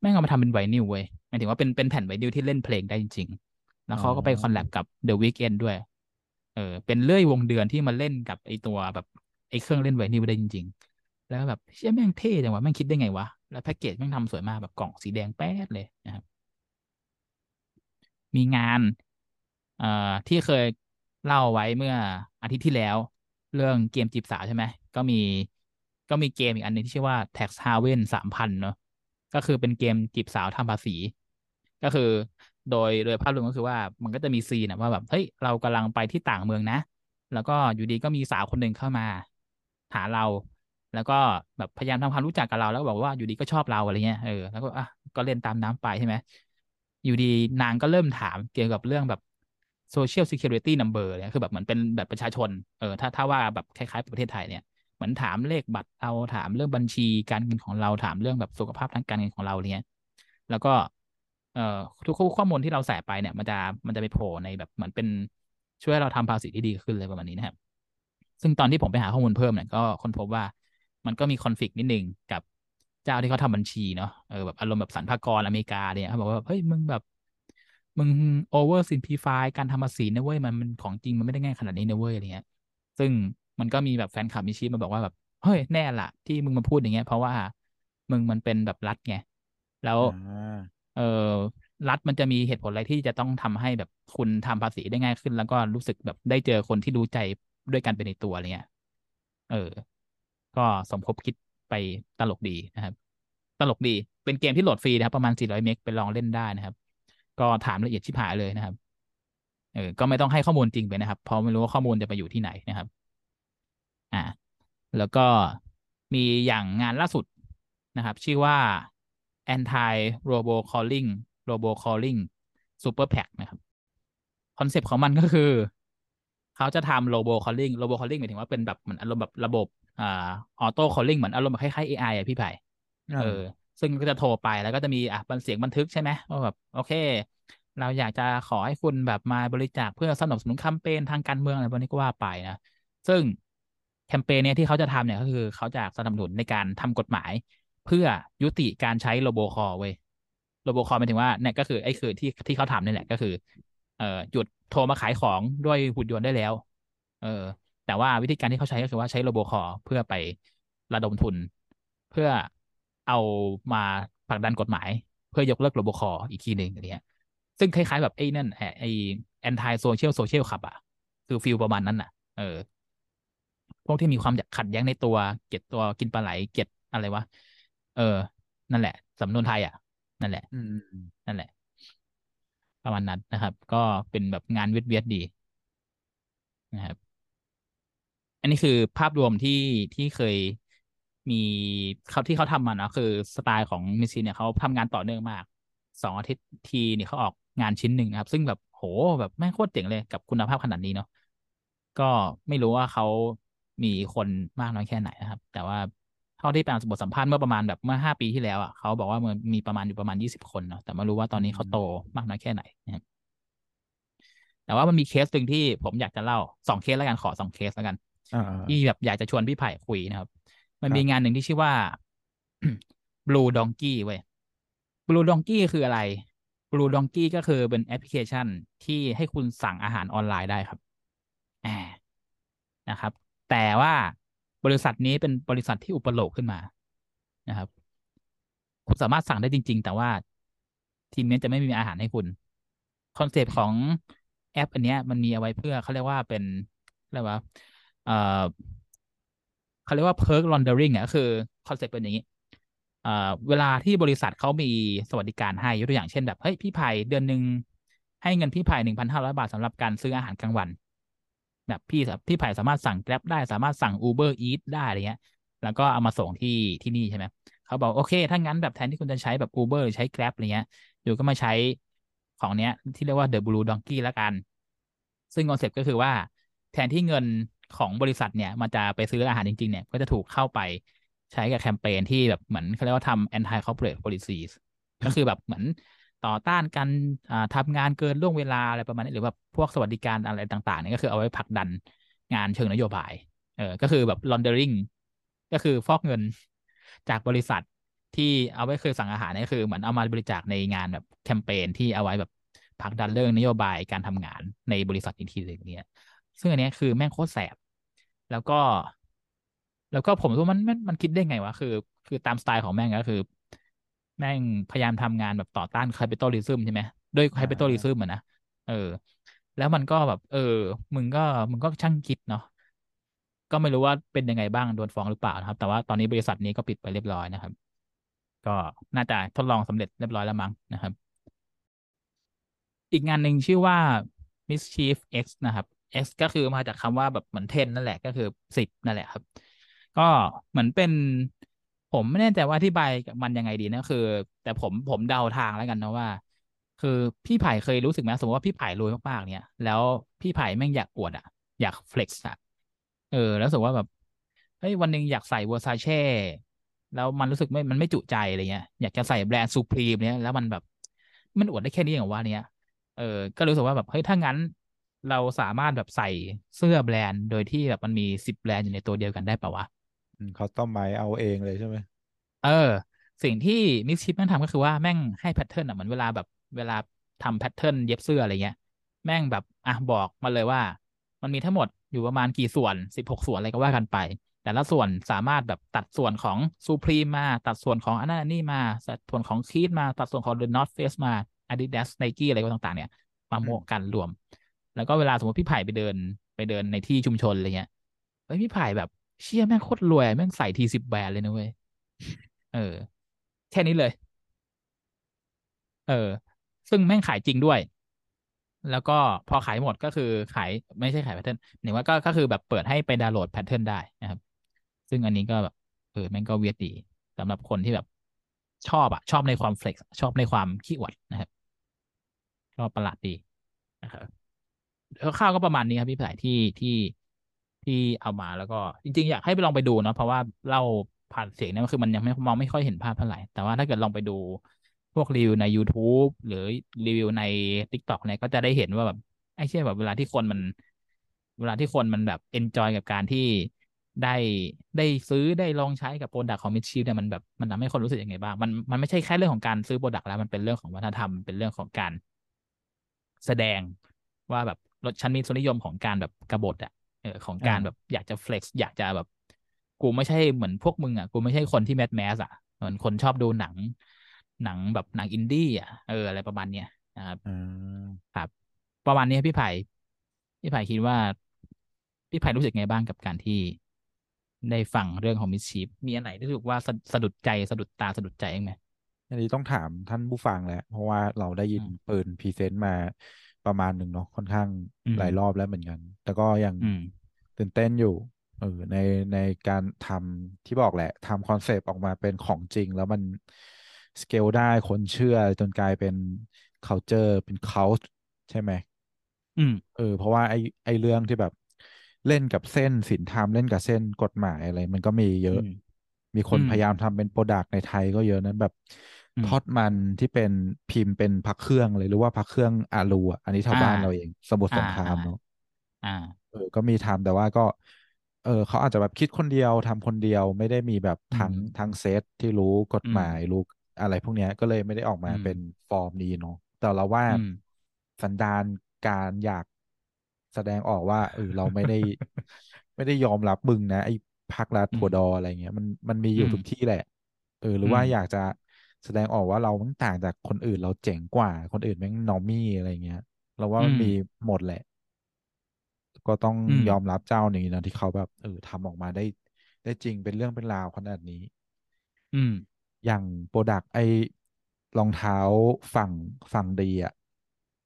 แม่งเอามาทำเป็นไวนิลเว้ยหมายถึงว่าเป็นเป็นแผ่นไวนิลที่เล่นเพลงได้จริง ๆ แล้วเขาก็ไป col lab กับ The Weeknd ด้วย เออ เป็นเลื่อยวงเดือนที่มาเล่นกับไอตัวแบบไอเครื่องเล่นไวนิลได้จริง ๆ แล้วแบบเชี่ยแม่งเท่จังวะแม่งคิดได้ไงวะแล้วแพ็กเกจแม่งทำสวยมากแบบกล่องสีแดงแป๊ดเลยนะครับมีงาน เอ่อที่เคย เล่าไว้เมื่ออาทิตย์ที่แล้ว เรื่องเกมจีบสาวใช่ไหมก็มีก็มีเกมอีกอันหนึงที่ชื่อว่า Tax Haven สามพันเนอะก็คือเป็นเกมจีบสาวทำภาษี ก็คือโดยโดยภาพรวมก็คือว่ามันก็จะมีซีนอะว่าแบบเฮ้ยเรากำลังไปที่ต่างเมืองนะ แล้วก็อยู่ดีก็มีสาวคนหนึ่งเข้ามา หาเรา แล้วก็แบบพยายามทำความรู้จักกับเราแล้วบอกว่าอยู่ดีก็ชอบเราอะไรเงี้ยเออแล้วก็อะก็เล่นตามน้ำไปใช่ไหมอยู่ดีนางก็เริ่มถามเกี่ยวกับเรื่องแบบ social security number เนี่ยคือแบบเหมือนเป็นแบบประชาชนเออถ้าถ้าว่าแบบคล้ายๆประเทศไทยเนี่ยเหมือนถามเลขบัตรเราถามเรื่องบัญชีการเงินของเราถามเรื่องแบบสุขภาพทางการเงินของเราเนี่ยแล้วก็เอ่อทุกข้อมูลที่เราใส่ไปเนี่ยมันจะมันจะไปโผล่ในแบบเหมือนเป็นช่วยเราทำภาษีที่ดีขึ้นเลยประมาณนี้นะครับซึ่งตอนที่ผมไปหาข้อมูลเพิ่มเนี่ยก็ค้นพบว่ามันก็มีคอนฟ lict นิดนึงกับเจ้าที่เขาทำบัญชีเนาะเออแบบอารมณ์แบบสรรพากรอเมริกาเนี่ยเขาบอกว่าเฮ้ยมึงแบบ มึงโอเวอร์ซิมพลิฟายการทำภาษีนะเว้ยมันมันของจริงมันไม่ได้ง่ายขนาดนี้นะเว้ยอะไรเงี้ย ซึ่งมันก็มีแบบแฟนคลับมีชี้มาบอกว่าแบบเฮ้ยแน่ละที่มึงมาพูดอย่างเงี้ย เพราะว่ามึงมันเป็นแบบรัฐไงแล้วอ่าเออรัฐมันจะมีเหตุผลอะไรที่จะต้องทำให้แบบคุณทำภาษีได้ง่ายขึ้น แล้วก็รู้สึกแบบได้เจอคนที่รู้ใจด้วยกันไปในตัวอะไรเงี้ย เออ ก็สมคบคิดไปตลกดีนะครับ ตลกดีเป็นเกมที่โหลดฟรีนะครับ ประมาณ 400 เมกไปลองเล่นได้นะครับ ก็ถามละเอียดชิบหายเลยนะครับเออก็ไม่ต้องให้ข้อมูลจริงไปนะครับ เพราะไม่รู้ว่าข้อมูลจะไปอยู่ที่ไหนนะครับ อ่า แล้วก็มีอย่างงานล่าสุดนะครับ ชื่อว่า anti robo calling robo calling super pack นะครับคอนเซปต์ของมันก็คือ เขาจะทำ robo calling robo calling หมายถึงว่าเป็นแบบเหมือนอารมณ์แบบระบบอ่า auto calling เหมือนอารมณ์แบบคล้ายๆ AI อะพี่ไผ่เออ ซึ่งก็จะโทรไปแล้วก็จะมีอะบันเสียงบันทึกใช่ไหมว่าแบบโอเค เราอยากจะขอให้คุณแบบมาบริจาคเพื่อสนับสนุนแคมเปญทางการเมืองอะไรพวกนี้ก็ว่าไปนะซึ่งแคมเปญเนี้ยที่เขาจะทำเนี่ยก็คือเขาจะสนับสนุนในการทำกฎหมาย เพื่อยุติการใช้ robocall เว้ยrobocall หมายถึงว่าเนี่ยก็คือไอ้คือที่ที่เขาทำนี่แหละก็คือ เอ่อหยุดโทรมาขายของด้วยหุ่นยนต์ได้แล้ว เออ แต่ว่าวิธีการที่เขาใช้ก็คือว่าใช้ robocall เพื่อไประดมทุน เพื่อ เอามาผลักดันกฎหมายเพื่อยกเลิก robocall อีกทีหนึ่งอย่างเงี้ยซึ่งคล้ายๆแบบไอ้นั่นไอ้ Anti Social Social Club อะ คือ feel ประมาณนั้นอะ เออ พวกที่มีความขัดแย้งในตัวเกลียดตัวกินปลาไหลเกลียดอะไรวะ เออ นั่นแหละสำนวนไทยอะ นั่นแหละอืมนั่นแหละ ประมาณนั้นนะครับ ก็เป็นแบบงานเวียดเวียดดีนะครับ อันนี้คือภาพรวมที่ที่เคย มีเขาที่เขาทำมานะคือสไตล์ของมิซีเนี่ยเขาทำงานต่อเนื่องมากสองอาทิตย์ทีเนี่ยเขาออกงานชิ้นหนึ่งนะครับ ซึ่งแบบโหแบบแม่งโคตรเจ๋งเลยกับคุณภาพขนาดนี้เนาะก็ไม่รู้ว่าเขามีคนมากน้อยแค่ไหนนะครับ แต่ว่าเท่าที่ไปอ่านบทสัมภาษณ์เมื่อประมาณแบบเมื่อห้าปีที่แล้วอะเขาบอกว่ามันมีประมาณอยู่ประมาณยี่สิบคนเนาะแต่ไม่รู้ว่าตอนนี้เขาโตมากน้อยแค่ไหนนะครับแต่ว่ามันมีเคสหนึ่งที่ผมอยากจะเล่าสองเคสแล้วกันขอสองเคสแล้วกันอ่าที่แบบอยากจะชวนพี่ไผ่คุยนะครับ มันมีงานหนึ่งที่ชื่อว่า Blue Donkey เว้ย Blue Donkey คืออะไร Blue Donkey ก็คือเป็นแอปพลิเคชันที่ให้คุณสั่งอาหารออนไลน์ได้ครับแอปนะครับ แต่ว่าบริษัทนี้เป็นบริษัทที่อุปโลกขึ้นมานะครับ คุณสามารถสั่งได้จริง ๆ แต่ว่าทีมนี้จะไม่มีอาหารให้คุณคอนเซปต์ของแอป อันเนี้ยมันมีเอาไว้เพื่อเขาเรียกว่าเป็นอะไรวะเอ่อ เขาเรียกว่า perk laundering อะก็คือคอนเซ็ปต์เป็นอย่างนี้เอ่อเวลาที่บริษัทเขามีสวัสดิการให้ยกตัวอย่างเช่นแบบเฮ้ยพี่ไผ่เดือนหนึ่งให้เงินพี่ไผ่หนึ่งพันห้าร้อยบาทสำหรับการซื้ออาหารกลางวัน แบบพี่พี่ไผ่สามารถสั่ง Grab ได้สามารถสั่ง Uber eat ได้อะไรเงี้ย แล้วก็เอามาส่งที่ที่นี่ใช่ไหมเขาบอกโอเค ถ้างั้นแบบแทนที่คุณจะใช้แบบ Uber หรือใช้ Grab อะไรเงี้ยอยู่ก็มาใช้ของเนี้ยที่เรียกว่า The Blue Donkey แล้วกัน ซึ่งคอนเซ็ปต์ก็คือว่าแทนที่เงิน ของบริษัทเนี่ยมันจะไปซื้ออาหารจริง ๆ เนี่ย ก็จะถูกเข้าไปใช้กับแคมเปญที่แบบเหมือนเขาเรียกว่าทำ anti corporate policies ก็คือแบบเหมือนต่อต้านการทำงานเกินล่วงเวลาอะไรประมาณนี้หรือแบบพวกสวัสดิการอะไรต่างๆเนี่ยก็คือเอาไว้ผลักดันงานเชิงนโยบาย เออก็คือแบบ laundering ก็คือฟอกเงินจากบริษัทที่เอาไว้เคยสั่งอาหารนี่คือเหมือนเอามาบริจาคในงานแบบแคมเปญที่เอาไว้แบบผลักดันเรื่องนโยบายการทำงานในบริษัทอีกทีหนึ่งเนี่ย ซึ่งอันเนี้ยคือแม่งโคตรแสบ แล้วก็ แล้วก็ผมว่ามันมันมันคิดได้ไงวะ คือ คือตามสไตล์ของแม่งก็คือ แม่งพยายามทำงานแบบต่อต้าน capitalism ใช่ไหมด้วย capitalism อะนะเออ แล้วมันก็แบบ เออ มึงก็มึงก็ช่างคิดเนาะก็ไม่รู้ว่าเป็นยังไงบ้างโดนฟ้องหรือเปล่านะครับ แต่ว่าตอนนี้บริษัทนี้ก็ปิดไปเรียบร้อยนะครับ ก็น่าจะทดลองสำเร็จเรียบร้อยแล้วมั้งนะครับ อีกงานหนึ่งชื่อว่า Mischief X นะครับ X ก็คือมาจากคำว่าแบบเหมือน ten นั่นแหละก็คือสิบนั่นแหละครับ ก็เหมือนเป็น ผมไม่แน่ใจว่าอธิบายกับมันยังไงดีนะคือ แต่ผมผมเดาทางแล้วกันนะว่า คือพี่ไผ่เคยรู้สึกไหมสมมติว่าพี่ไผ่รวยมากๆเนี่ย แล้วพี่ไผ่แม่งอยากอวดอะอยาก flex อะเออ แล้วรู้สึกว่าแบบเฮ้ยวันหนึ่งอยากใส่ Versace แล้วมันรู้สึกไม่ มันไม่จุใจอะไรเงี้ย อยากจะใส่แบรนด์ Supreme เนี่ยแล้วมันแบบ มันอวดได้แค่นี้อย่างว่าเนี้ย เออ ก็รู้สึกว่าแบบ เฮ้ย ถ้างั้น เราสามารถแบบใส่เสื้อแบรนด์ โดยที่แบบมันมีสิบแบรนด์อยู่ในตัวเดียวกันได้ปะวะอืมเขาต้องไม้เอาเองเลยใช่ไหมเออ สิ่งที่ Mischief แม่งทำก็คือว่าแม่งให้ pattern อะเหมือนเวลาแบบเวลาทำ pattern เย็บเสื้ออะไรเงี้ย แม่งแบบอะบอกมาเลยว่า มันมีทั้งหมดอยู่ประมาณกี่ส่วนสิบหกส่วนอะไรก็ว่ากันไป แต่ละส่วนสามารถแบบตัดส่วนของ Supreme มา ตัดส่วนของอันนั้นอันนี้มาตัดส่วนของ Kith มาตัดส่วนของ The North Face มา Adidas Nike อะไรก็ต่างๆ เนี่ยมาโมกันรวม แล้วก็เวลาสมมติพี่ไผ่ไปเดิน ไปเดินในที่ชุมชนอะไรเงี้ยเฮ้ยพี่ไผ่แบบเชี่ยแม่งโคตรรวยแม่งใส่ทีสิบแบรนด์เลยนะเว้ยเออ แค่นี้เลย เออ ซึ่งแม่งขายจริงด้วย แล้วก็พอขายหมดก็คือขายไม่ใช่ขาย pattern หมายว่าก็ก็คือแบบเปิดให้ไปดาวน์โหลด pattern ได้นะครับ ซึ่งอันนี้ก็แบบเออแม่งก็ weird ดีสำหรับคนที่แบบชอบอะชอบในความ flex ชอบในความขี้อวดนะครับ ก็ประหลาดดีนะครับ คร่าวก็ประมาณนี้ครับพี่สายที่ที่ที่เอามาแล้วก็ จริง ๆ อยากให้ไปลองไปดูเนาะเพราะว่าเล่าผ่านเสียงเนี่ยคือมันยังไม่มองไม่ค่อยเห็นภาพเท่าไหร่ แต่ว่าถ้าเกิดลองไปดูพวกรีวิวใน YouTube หรือรีวิวใน TikTok เนี่ยก็จะได้เห็นว่าแบบไอ้เชี่ยแบบเวลาที่คนมัน เวลาที่คนมันแบบ enjoy กับการที่ได้ได้ซื้อได้ลองใช้กับ product ของ MSCHF เนี่ยมันแบบมันทำให้คนรู้สึกยังไงบ้างมันมันไม่ใช่แค่เรื่องของการซื้อ product แล้วมันเป็นเรื่องของวัฒนธรรมเป็นเรื่องของการแสดงว่าแบบ รถชั้นมีส่วนนิยมของการแบบกบฏอะเออของการแบบอยากจะ flex อยากจะแบบ กูไม่ใช่เหมือนพวกมึงอะกูไม่ใช่คนที่ mass mass อะเหมือนคนชอบดูหนัง หนังแบบหนังอินดี้อะเอออะไรประมาณเนี้ยนะครับอ่าครับ ประมาณนี้พี่ไผ่พี่ไผ่คิดว่า พี่ไผ่รู้สึกไงบ้างกับการที่ได้ฟังเรื่องของ MSCHFมีอันไหนที่รู้สึกว่าสะสะดุดใจสะดุดตาสะดุดใจเองไหมอันนี้ต้องถามท่านผู้ฟังแหละเพราะว่าเราได้ยินอืมปืน present มา ประมาณหนึ่งเนาะค่อนข้างอืมหลายรอบแล้วเหมือนกัน แต่ก็ยังอืมตื่นเต้นอยู่เออในในการทำที่บอกแหละทำ concept ออกมาเป็นของจริง แล้วมันสเกลได้คนเชื่อจนกลายเป็น culture เป็น cult ใช่ไหมอืมเออเพราะว่าไอ้ไอ้เรื่องที่แบบเล่นกับเส้นศีลธรรมเล่นกับเส้นกฎหมายอะไร มันก็มีเยอะอืมมีคนอืมพยายามทำเป็นโปรดักต์ในไทยก็เยอะนั้นแบบอืม ทอดมันที่เป็นพิมพ์เป็นพักเครื่องเลยหรือว่าพักเครื่องอาลูอะอันนี้แถวอ่าบ้านเราเอง สมุทรสงครามอ่าเนาะอ่าเออก็มีทำแต่ว่าก็ เออเขาอาจจะแบบคิดคนเดียวทำคนเดียวไม่ได้มีแบบอืมทั้งทั้งเซตที่รู้กฎอืมหมายรู้อะไรพวกเนี้ยก็เลยไม่ได้ออกมาอืมเป็นฟอร์มนี้เนาะแต่เราว่าอืมสันดานการอยากแสดงออกว่าเออเราไม่ได้ ไม่ได้ยอมรับมึงนะไอ้พักรัฐอืมถั่วดออะไรเงี้ยมันมันมีอยู่อืมทุกที่แหละเออหรือว่าอืมอยากจะ แสดงออกว่าเรามันต่างจากคนอื่นเราเจ๋งกว่า คนอื่นแม่งนอร์มี่อะไรเงี้ย เราว่ามันอืมมีหมดแหละ ก็ต้องอืมยอมรับเจ้านี้นะที่เขาแบบเออทำออกมาได้ ได้จริงเป็นเรื่องเป็นราวขนาดนี้ อืม อย่างโปรดักไอรองเท้าฝั่งฝั่งดีอะ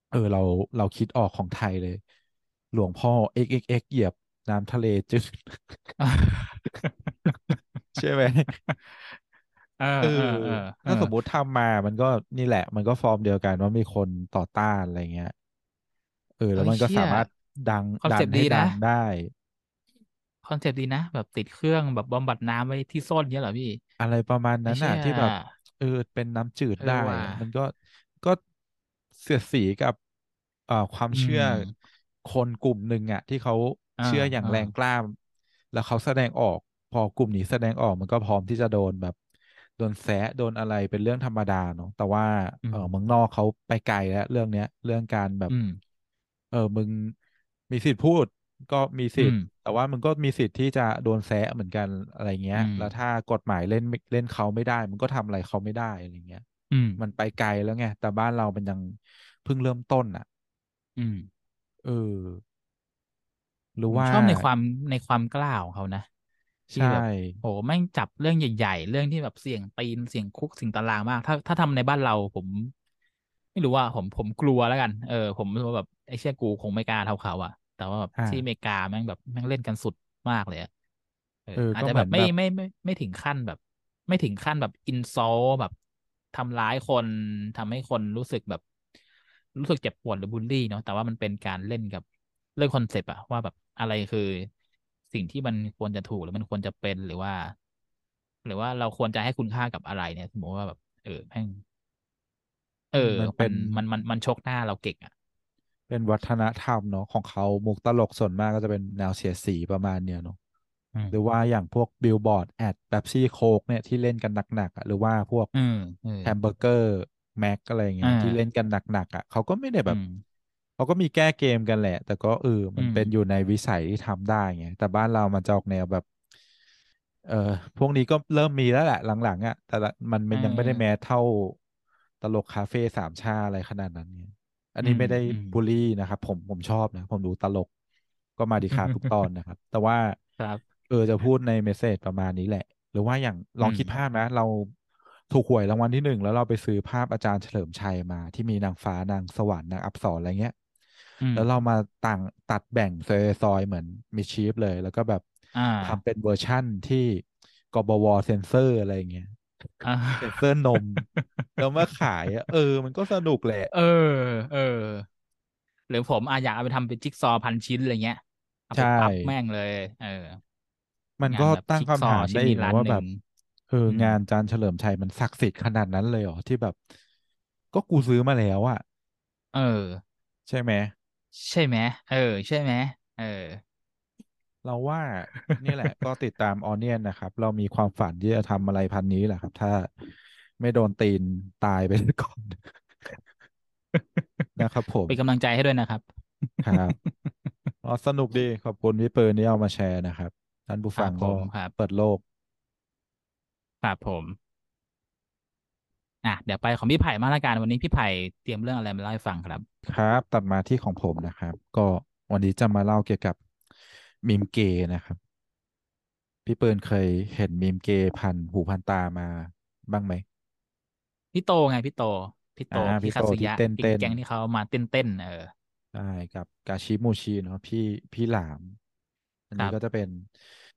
เออเราเราคิดออกของไทยเลย หลวงพ่อ xxx เหยียบน้ำทะเลจืดใช่ไหม เออเอเอออเออเอถ้าอสมมุติทำมามันก็นี่แหละ มันก็ฟอร์มเดียวกันว่ามีคนต่อต้านอะไรเงี้ยเออแล้วเฮ้ยมันก็เชี่ยสามารถดังคอนดัเซปนต์ให้ดีดันะงได้คอนเซปต์ดีนะแบบติดเครื่องแบบบำบัดน้ำไว้ที่ส้นเนี้ยเหรอพี่ อะไรประมาณไอ้นั้นเชี่น่ะยที่แบบเออเป็นน้ำจืดเออได้ว่ะอะมันก็ก็เสียดสีกับเอ่อความอืเชื่อมคนกลุ่มหนึ่งอะ ที่เขาอ่าเชื่ออย่างอ่าแรงกล้าแล้วเขาแสดงออก พอกลุ่มนี้แสดงออกมันก็พร้อมที่จะโดนแบบ โดนแซะโดนอะไรเป็นเรื่องธรรมดาเนาะแต่ว่าอืเออมเมืองนอกเขาไปไกลแล้วเรื่องเนี้ย เรื่องการแบบอืมเออมึงมีสิทธิ์พูดก็มีอืสิทมธิ์ แต่ว่ามึงก็มีสิทธิ์ที่จะโดนแซะเหมือนกันอะไรเงี้อืยมแล้วถ้ากฎหมายเล่นไม่เล่นเขาไม่ได้มึงก็ทำอะไรเขาไม่ได้อะไรเงี้ยอืมมันไปไกลแล้วไงแต่บ้านเรามันยังเพิ่งเริ่มต้นอะ อืม เออหรืผอมว่าชอบในความในความกล้าของเขานะ ที่ใช่แบบโหแม่งจับเรื่องใหญ่ ๆ เรื่องที่แบบเสี่ยงตีนเสี่ยงคุกเสี่ยงตารางมาก ถ้าถ้าทำในบ้านเราผม ไม่รู้ว่าผมผมกลัวแล้วกัน เออ ผมรู้ว่าแบบไอ้เชี่ยกูคงไม่กล้าเท่าเขาอะแต่ว่าแบบอ่าที่อเมริกาแม่งแบบแม่งเล่นกันสุดมากเลยอะเออเอออาจก็จะเหแบมือบนไม่แบบไม่ไม่ไม่ไม่ถึงขั้นแบบ ไม่ถึงขั้นแบบอินซอลแบบทำร้ายคนทำให้คนรู้สึกแบบ รู้สึกเจ็บปวดหรือบูลลี่เนาะแต่ว่ามันเป็นการเล่นกับเรื่องคอนเซปต์อะว่าแบบอะไรคือ สิ่งที่มันควรจะถูกหรือมันควรจะเป็นหรือว่า หรือว่าเราควรจะให้คุณค่ากับอะไรเนี่ยสมมติว่าแบบ เออแม่งเออือมมันมัเป็นนมันมันมันชกหน้าเราเก่งอะ เป็นวัฒนธรรมเนาะของเขามุกตลกส่วนมากก็จะเป็นแนวเสียดสีประมาณเนี้ยเนาะอืมหรือว่าอย่างพวกบิลบอร์ดแอดแบบซี่โคกเนี่ยที่เล่นกันหนักๆอะหรือว่าพวกอืมเออแฮมเบอร์เกอร์แม็กอะไรเงี้อ่ายที่เล่นกันหนักๆอะเขาก็ไม่ได้แบอืบม เขาก็มีแก้เกมกันแหละ แต่ก็เออมันอืมเป็นอยู่ในวิสัยที่ทำได้ไงแต่บ้านเรามันจะออกแนวแบบ เออพวกนี้ก็เริ่มมีแล้วแหละ หลังๆอะ แต่ละมันเอมันยังไม่ได้อแมสเท่าตลกคาเฟ่สามชาอะไรขนาดนั้นไงอันอืนี้มไม่ได้อืมบูลลี่นะครับ ผมผมชอบนะ ผมดูตลกก็มาดีครับทุกตอนนะครับ แต่ว่าครับเออจะพูดในเมสเซจประมาณนี้แหละ หรือว่าอย่างลองอืมคิดภาพนะ เราถูกหวยรางวัลที่หนึ่งแล้วเราไปซื้อภาพอาจารย์เฉลิมชัยมาที่มีนางฟ้านางสวรรค์นางอัปสรอะไรเงี้ยอืม แล้วเรามาต่างตัดแบ่งซอยๆเหมือนมิชีฟเลย แล้วก็แบบอ่าทำเป็นเวอร์ชั่นที่กบวเซนเซอร์อะไรเงี้ยอ่าเซนเซอร์นม แล้วมาขายอะเออ มันก็สนุกแหละ เออ เออ หรือผมอาอยากเอาไปทำเป็นจิ๊กซอว์พันชิ้นอะไรเงี้ยเอาไปใช่ปั๊บแม่งเลย เออ มันงานก็แบบตั้งจิ๊กคำซอถามว์ชิ้ได้นอีนี้กนะล้านว่าหแบนึ่บงเอออมงานอาจารย์เฉลิมชัยมันศักดิ์สิทธิ์ขนาดนั้นเลยเหรอที่แบบ ก็กูซื้อมาแล้วอะเออ ใช่ไหม ใช่ไหมเออ ใช่ไหมเออ เราว่านี่แหละ ก็ติดตามออเนียนนะครับ เรามีความฝันที่จะทำอะไรพันนี้แหละครับ ถ้าไม่โดนตีนตายไปก่อนนะครับผมเป็นกำลังใจให้ด้วยนะครับ ครับอ๋อสนุกดีขอบคุณพี่เปิร์นที่เอามาแชร์นะครับ ท่านผู้ครัฟับงผก็มครับเปิดโลกครับผม อะเดี๋ยวไปของพี่ไผ่มาละกันวันนี้พี่ไผ่เตรียมเรื่องอะไรมาเล่าให้ฟังครับ ครับตัดมาที่ของผมนะครับ ก็วันนี้จะมาเล่าเกี่ยวกับมีมเกย์นะครับ พี่เปิลเคยเห็นมีมเกย์พันหูพันตามาบ้างไหมพี่โตไงพี่โตพี่โตอ่าฮิพี่โตที่คัตสึยะเต้นเต้นที่แก๊งที่เขามาเต้นเต้นเออ ใช่กับกาชิมูชิเนาะพี่พี่หลาม อันครับนี้ก็จะเป็น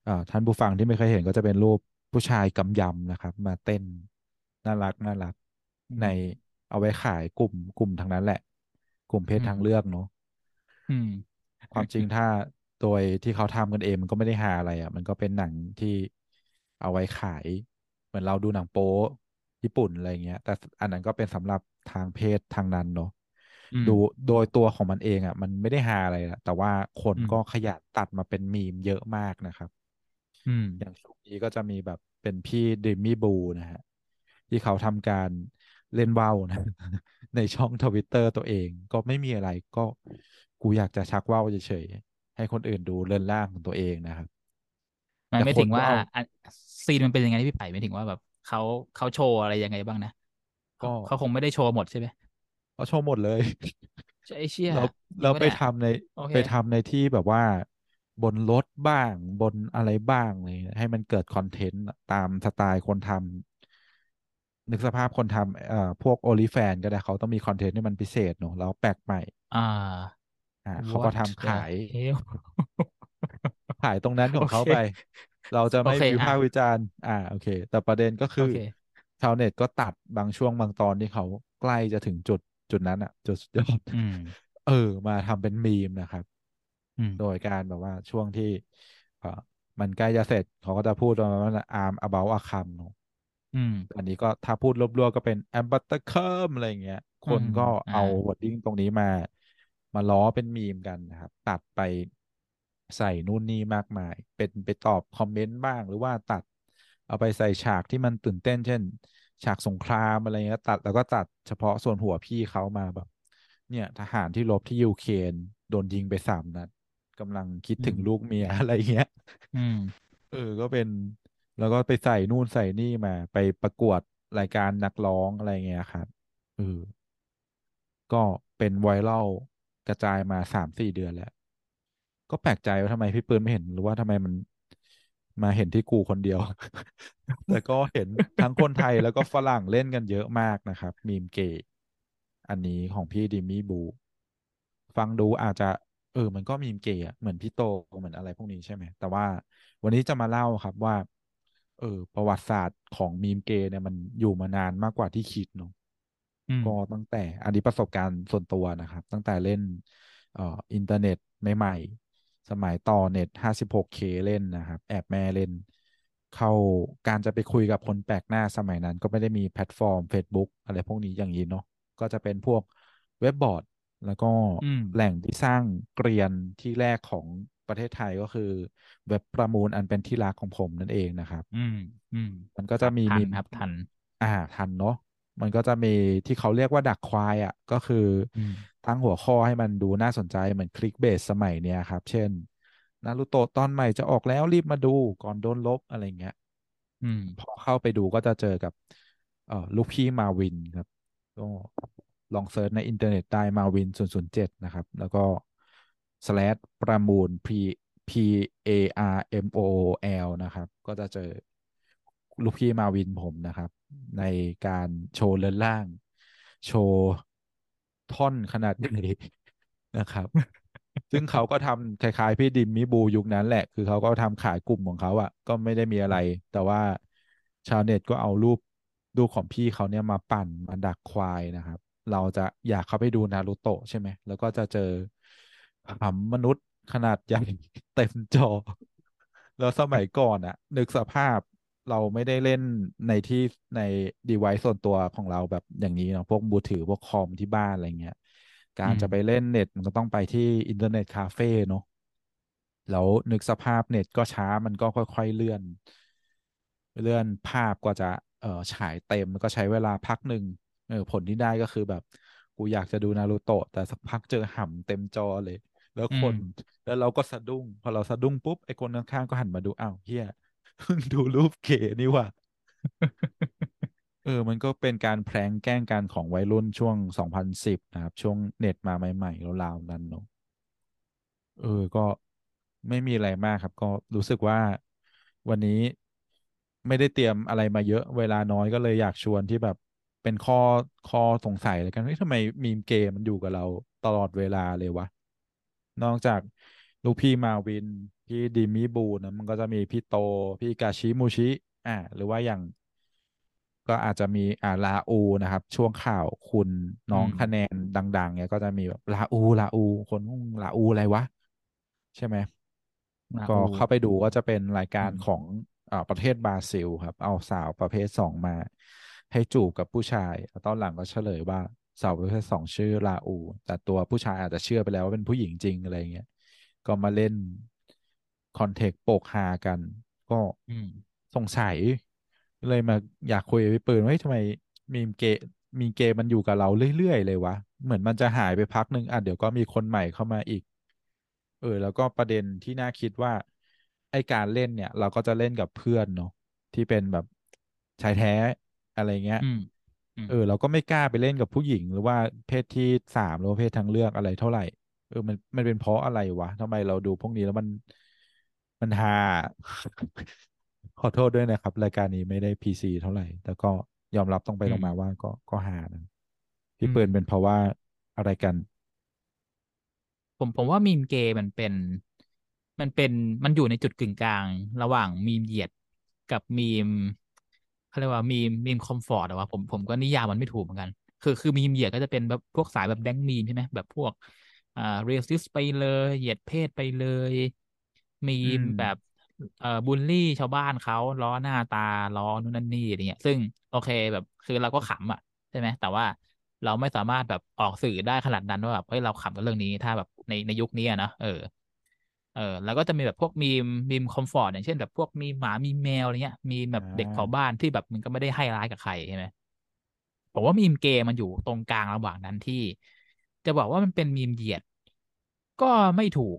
เอ่อท่านผู้ฟังที่ไม่เคยเห็นก็จะเป็นรูปผู้ชายกำยำนะครับ มาเต้น น่ารักน่ารักในอืมเอาไว้ขายกลุ่มกลุ่มทางนั้นแหละ กลุ่มเพศอืมทางเลือกเนาะอืม ความจริงถ้าโดยที่เขาทำกันเองมันก็ไม่ได้หาอะไรอะ มันก็เป็นหนังที่เอาไว้ขาย เหมือนเราดูหนังโป๊ญี่ปุ่นอะไรเงี้ย แต่อันนั้นก็เป็นสำหรับทางเพศทางนั้นเนาะอืม ดูโดยตัวของมันเองอะ มันไม่ได้หาอะไรอะแต่ว่าคนอืม ก็ขยันตัดมาเป็นมีมเยอะมากนะครับ อืม อย่างช่วงนี้ก็จะมีแบบเป็นพี่ดิมมี่บูนะฮะ ที่เขาทำการเล่นว่าวนะ ในช่องทวิตเตอร์ตัวเองก็ไม่มีอะไรก็กูอยากจะชักว่าวเฉยๆให้คนอื่นดูเรือนร่างของตัวเองนะครับมันแต่ไม่ถึงว่าคนก็เอาอันซีนมันเป็นยังไงพี่ไผ่ไม่ถึงว่าแบบเขาเขาโชว์อะไรยังไงบ้างนะเขาก็เขาคงไม่ได้โชว์หมดใช่ไหมเขาโชว์หมดเลยใช่ไอ้เชี่ยเราเราไปจริงปะเนี่ยทำในโอเคไปทำในที่แบบว่า บนรถบ้างบนอะไรบ้างอะไรเลยให้มันเกิดคอนเทนต์ตามสไตล์คนทำ นึกสภาพคนทำเอ่อพวกโอลิแฟนก็ได้เขาต้องมีคอนเทนต์ที่มันพิเศษเนอะแล้วแปลกใหม่ อ่า อ่าเขาก็ what ทำ the ขาย hell ขายตรงนั้นขโอเคองเขาไป เราจะไม่โอเคอะวิพากษ์วิจารณ์ อ่าโอเค แต่ประเด็นก็คือโอเคชาวเน็ตก็ตัดบางช่วงบางตอนที่เขาใกล้จะถึงจุดจุดนั้นอะ จุดสุดยอดอืมเออ มาทำเป็นมีมนะครับอืมโดยการแบบว่าช่วงที่เออมันใกล้จะเสร็จเขาก็จะพูดประมาณว่า arm about a c o m เนอะ อืมอันนี้ก็ถ้าพูดรวบๆก็เป็น a m b a t t e r c u m อะไรอย่างเงี้ยคอืมนก็อ่าเอา wording ตรงนี้มา มาล้อเป็นมีมกันนะครับ ตัดไปใส่นู่นนี่มากมาย เป็นไปตอบคอมเมนต์บ้าง หรือว่าตัด เอาไปใส่ฉากที่มันตื่นเต้น เช่น ฉากสงครามอะไรเงี้ยตัดแล้วก็ตัดเฉพาะส่วนหัวพี่เขามาแบบ เนี่ย ทหารที่รบที่ยูเครนโดนยิงไปสามนัดกำลังคิดถึงอืมลูกเมียอะไรเงี้ย อืมเออ ก็เป็น แล้วก็ไปใส่นู่นใส่นี่มา ไปประกวดรายการนักร้องอะไรเงี้ยครับเออก็เป็นไวรัลกระจายมาสามสี่เดือนแล้ว ก็แปลกใจว่าทำไมพี่ปืนไม่เห็นหรือว่าทำไมมันมาเห็นที่กูคนเดียว แต่ก็เห็นทั้งคนไทยแล้วก็ฝรั่งเล่นกันเยอะมากนะครับ มีมเกย์อันนี้ของพี่ดิมี่บู ฟังดูอาจจะ เออ มันก็มีมเกย์อะเหมือนพี่โตเหมือนอะไรพวกนี้ใช่ไหม แต่ว่าวันนี้จะมาเล่าครับว่า เออ ประวัติศาสตร์ของมีมเกย์เนี่ยมันอยู่มานานมากกว่าที่คิดเนาะอืมก็ตั้งแต่อันนี้ประสบการณ์ส่วนตัวนะครับ ตั้งแต่เล่นเอ่ออินเทอร์เน็ตใหม่ๆ สมัยต่อเน็ต 56K เล่นนะครับ แอบแม่เล่น เข้าการจะไปคุยกับคนแปลกหน้าสมัยนั้น ก็ไม่ได้มีแพลตฟอร์ม Facebook อะไรพวกนี้อย่างนี้เนาะก็จะเป็นพวกเว็บบอร์ด แล้วก็อืมแหล่งที่สร้างเกรียนที่แรกของ ประเทศไทยก็คือ เว็บประมูลอันเป็นที่รักของผมนั่นเองนะครับ อืม อืม มันก็ครับทันจะมีมีครับทัน อ่า ทันเนาะมันก็จะมีที่เขาเรียกว่าดักควายอะ ก็คืออืมตั้งหัวข้อให้มันดูน่าสนใจเหมือน clickbait สมัยเนี้ยครับ เช่นนารูโตะตอนใหม่จะออกแล้วรีบมาดูก่อนโดนลบอะไรเงี้ยอืมพอเข้าไปดูก็จะเจอกับ เอ่อลูกพี่มาวินครับ ก็ลอง search ในอินเทอร์เน็ตได้มาวินศูนย์ศูนย์เจ็ดนะครับ แล้วก็ slash ประมูล p p a r m o l นะครับ ก็จะเจอลูกพี่มาวินผมนะครับ ในการโชว์เรือนร่าง โชว์ท่อนขนาดใหญ่นะครับ ซึ่งเขาก็ทำคล้ายๆ พี่ดิมมิบูยุคนั้นแหละ คือเขาก็ทำขายกลุ่มของเขาอะก็ไม่ได้มีอะไร แต่ว่าชาวเน็ตก็เอารูปรูปของพี่เขาเนี่ยมาปั่นมาดักควายนะครับ เราจะอยากเข้าไปดูนารูโตะใช่ไหม แล้วก็จะเจอ หำมนุษย์ขนาดใหญ่เต็มจอ แล้วสมัยก่อนอะนึกสภาพเราไม่ได้เล่นในที่ใน device ส่วนตัวของเราแบบอย่างนี้เนาะพวกมือถือพวกคอมที่บ้านอะไรเงี้ย การจะไปเล่นเน็ตมันก็ต้องไปที่อินเทอร์เน็ตคาเฟ่เนอะแล้วนึกสภาพเน็ตก็ช้ามันก็ค่อย ๆเลื่อน เลื่อนภาพกว่าจะเออฉายเต็มมันก็ใช้เวลาพักหนึ่งเออผลที่ได้ก็คือแบบ กูอยากจะดูนารูโตะแต่สักพักเจอห่ำเต็มจอเลย แล้วอืมคนแล้วเราก็สะดุ้ง พอเราสะดุ้งปุ๊บไอ้คนข้างๆก็หันมาดูอ้าวเฮียเพิ่งดูรูปเก๋นี่หว่าเออ มันก็เป็นการแพร้งแกล้งกันของวัยรุ่นช่วงสองพันสิบนะครับ ช่วงเน็ตมาใหม่ๆราวๆนั้นเนาะเออ ก็ไม่มีอะไรมากครับ ก็รู้สึกว่าวันนี้ไม่ได้เตรียมอะไรมาเยอะ เวลาน้อยก็เลยอยากชวนที่แบบเป็นข้อข้อสงสัยเลยกันเฮ้ยทำไมมีมเกมมันอยู่กับเราตลอดเวลาเลยวะ นอกจากลูกพี่มาวิน พี่ดิมิบูนะมันก็จะมีพี่โต พี่กาชิมูชิ อ่าหรือว่าอย่างก็อาจจะมีอ่าลาอูนะครับ ช่วงข่าวคุณน้องอืมคะแนนดัง ๆ เนี่ยก็จะมีแบบลาอูลาอู คนลาอูอะไรวะ ใช่ไหมก็นาอูเข้าไปดูก็จะเป็นรายการขออืมงอ่าประเทศบราซิล ครับ เอาสาวประเภทสองมา ให้จูบกับผู้ชายแล้วตอนหลังก็เฉลยว่า สาวประเภทสองชื่อลาอู แต่ตัวผู้ชายอาจจะเชื่อไปแล้วว่าเป็นผู้หญิงจริงอะไรเงี้ยก็มาเล่นคอนเทกต์โปกฮากัน ก็สงสัย เลยมาอยากคุยกับพี่ปืนว่าเฮ้ยทำไมมีเกมมีเกมมันอยู่กับเราเรื่อยๆเลยวะ เหมือนมันจะหายไปพักหนึ่งอะเดี๋ยวก็มีคนใหม่เข้ามาอีก เออ แล้วก็ประเด็นที่น่าคิดว่า ไอการเล่นเนี่ย เราก็จะเล่นกับเพื่อนเนาะที่เป็นแบบชายแท้อะไรเงี้ย เออเราก็ไม่กล้าไปเล่นกับผู้หญิง หรือว่าเพศที่สามหรือว่าเพศทางเลือกอะไรเท่าไหร่เออมันมันเป็นเพราะอะไรวะทำไมเราดูพวกนี้แล้วมันมันฮาขอโทษด้วยนะครับ รายการนี้ไม่ได้พีซีเท่าไหร่ แต่ก็ยอมรับตรงไปอืมตรงมาว่าก็ก็หานะพี่อืมเปิลเป็นเพราะว่าอะไรกัน ผมผมว่ามีมเกย์มันเป็น มันเป็นมันอยู่ในจุดกึ่งกลาง ระหว่างมีมเหยียดกับมีม เขาเรียกว่ามีมมีมคอมฟอร์ตอะวะผมผมก็นิยามมันไม่ถูกเหมือนกัน คือคือมีมเหยียดก็จะเป็นแบบพวกสายแบบแดงมีมใช่ไหมแบบพวกอ่าเรสิสไปเลยเหยียดเพศไปเลย มีอืมมแบบเอ่อบูลลี่ชาวบ้านเขาล้อหน้าตาล้อนู่นนั่นนี่อะไรเงี้ย ซึ่งโอเคแบบคือเราก็ขำอะใช่ไหมแต่ว่าเราไม่สามารถแบบออกสื่อได้ขนาดนั้นว่าแบบเฮ้ยเราขำกับเรื่องนี้ถ้าแบบในในยุคนี้อะนะเออ เออแล้วก็จะมีแบบพวกมีมมีมคอมฟอร์ตอย่างเช่นแบบพวกมีหมามีแมวอะไรเงี้ย มีแบอ่บเด็กเผาบ้าานที่แบบมันก็ไม่ได้ให้ร้ายกับใครใช่ไหมผมว่ามีมเกย์มันอยู่ตรงกลางระหว่างนั้นที่ จะบอกว่ามันเป็นมีมเหยียด ก็ไม่ถูก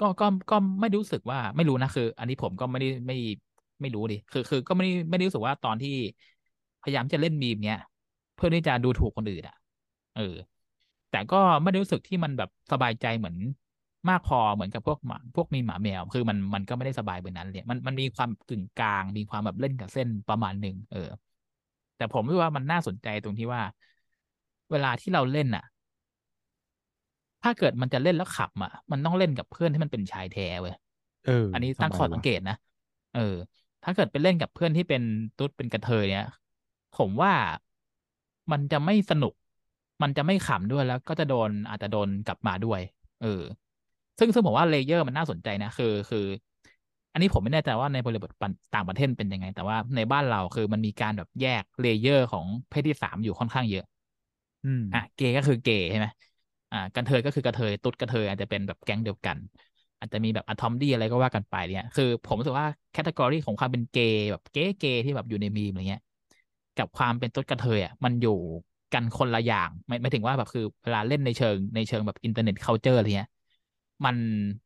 ก็ก็ก็ไม่รู้สึกว่าไม่รู้นะคือ อันนี้ผมก็ไม่ได้ไม่ไม่รู้ดิคือ คือก็ไม่ได้ไม่ได้รู้สึกว่าตอนที่พยายามจะเล่นมีมเนี้ยเพื่อที่จะดูถูกคนอื่นอะ เออ แต่ก็ไม่ได้รู้สึกที่มันแบบสบายใจเหมือน มากพอเหมือนกับพวกหมาพวกมีหมาแมว คือมันมันก็ไม่ได้สบายแบบนั้นเลยมันมันมีความกึ่งกลาง มีความแบบเล่นกับเส้นประมาณหนึ่งเออ แต่ผมว่ามันน่าสนใจตรงที่ว่า เวลาที่เราเล่นอะ ถ้าเกิดมันจะเล่นแล้วขับอะมันต้องเล่นกับเพื่อนที่มันเป็นชายแท้เว้ยเออ อันนี้ทำไมวะ ตั้งข้อสังเกตนะเออ ถ้าเกิดไปเล่นกับเพื่อนที่เป็นตุ๊ดเป็นกระเทยเนี่ยผมว่ามันจะไม่สนุก มันจะไม่ขำด้วยแล้ว ก็จะโดนอาจจะโดนกลับมาด้วย เออ ซึ่งซึ่งผมว่า layer มันน่าสนใจนะคือคือ อันนี้ผมไม่แน่ใจว่าในบริบทต่างประเทศเป็นยังไง แต่ว่าในบ้านเราคือมันมีการแบบแยก layer ของเพศที่สามอยู่ค่อนข้างเยอะอืมอะเกย์ก็คือเกย์ใช่ไหมอ่ากระเทยก็คือกระเทยตุ๊ดกระเทยอาจจะเป็นแบบแก๊งเดียวกัน อาจจะมีแบบอะทอมดี้อะไรก็ว่ากันไปเนี่ยคือ ผมรู้สึกว่า category ของความเป็นเกย์แบบเกย์เกย์ที่แบบอยู่ในมีมอะไรเงี้ยกับความเป็นตุ๊ดกระเทยอะมันอยู่กันคนละอย่างไม่ไม่ถึงว่าแบบคือเวลาเล่นในเชิงในเชิงแบบ internet culture อะไรเงี้ย มัน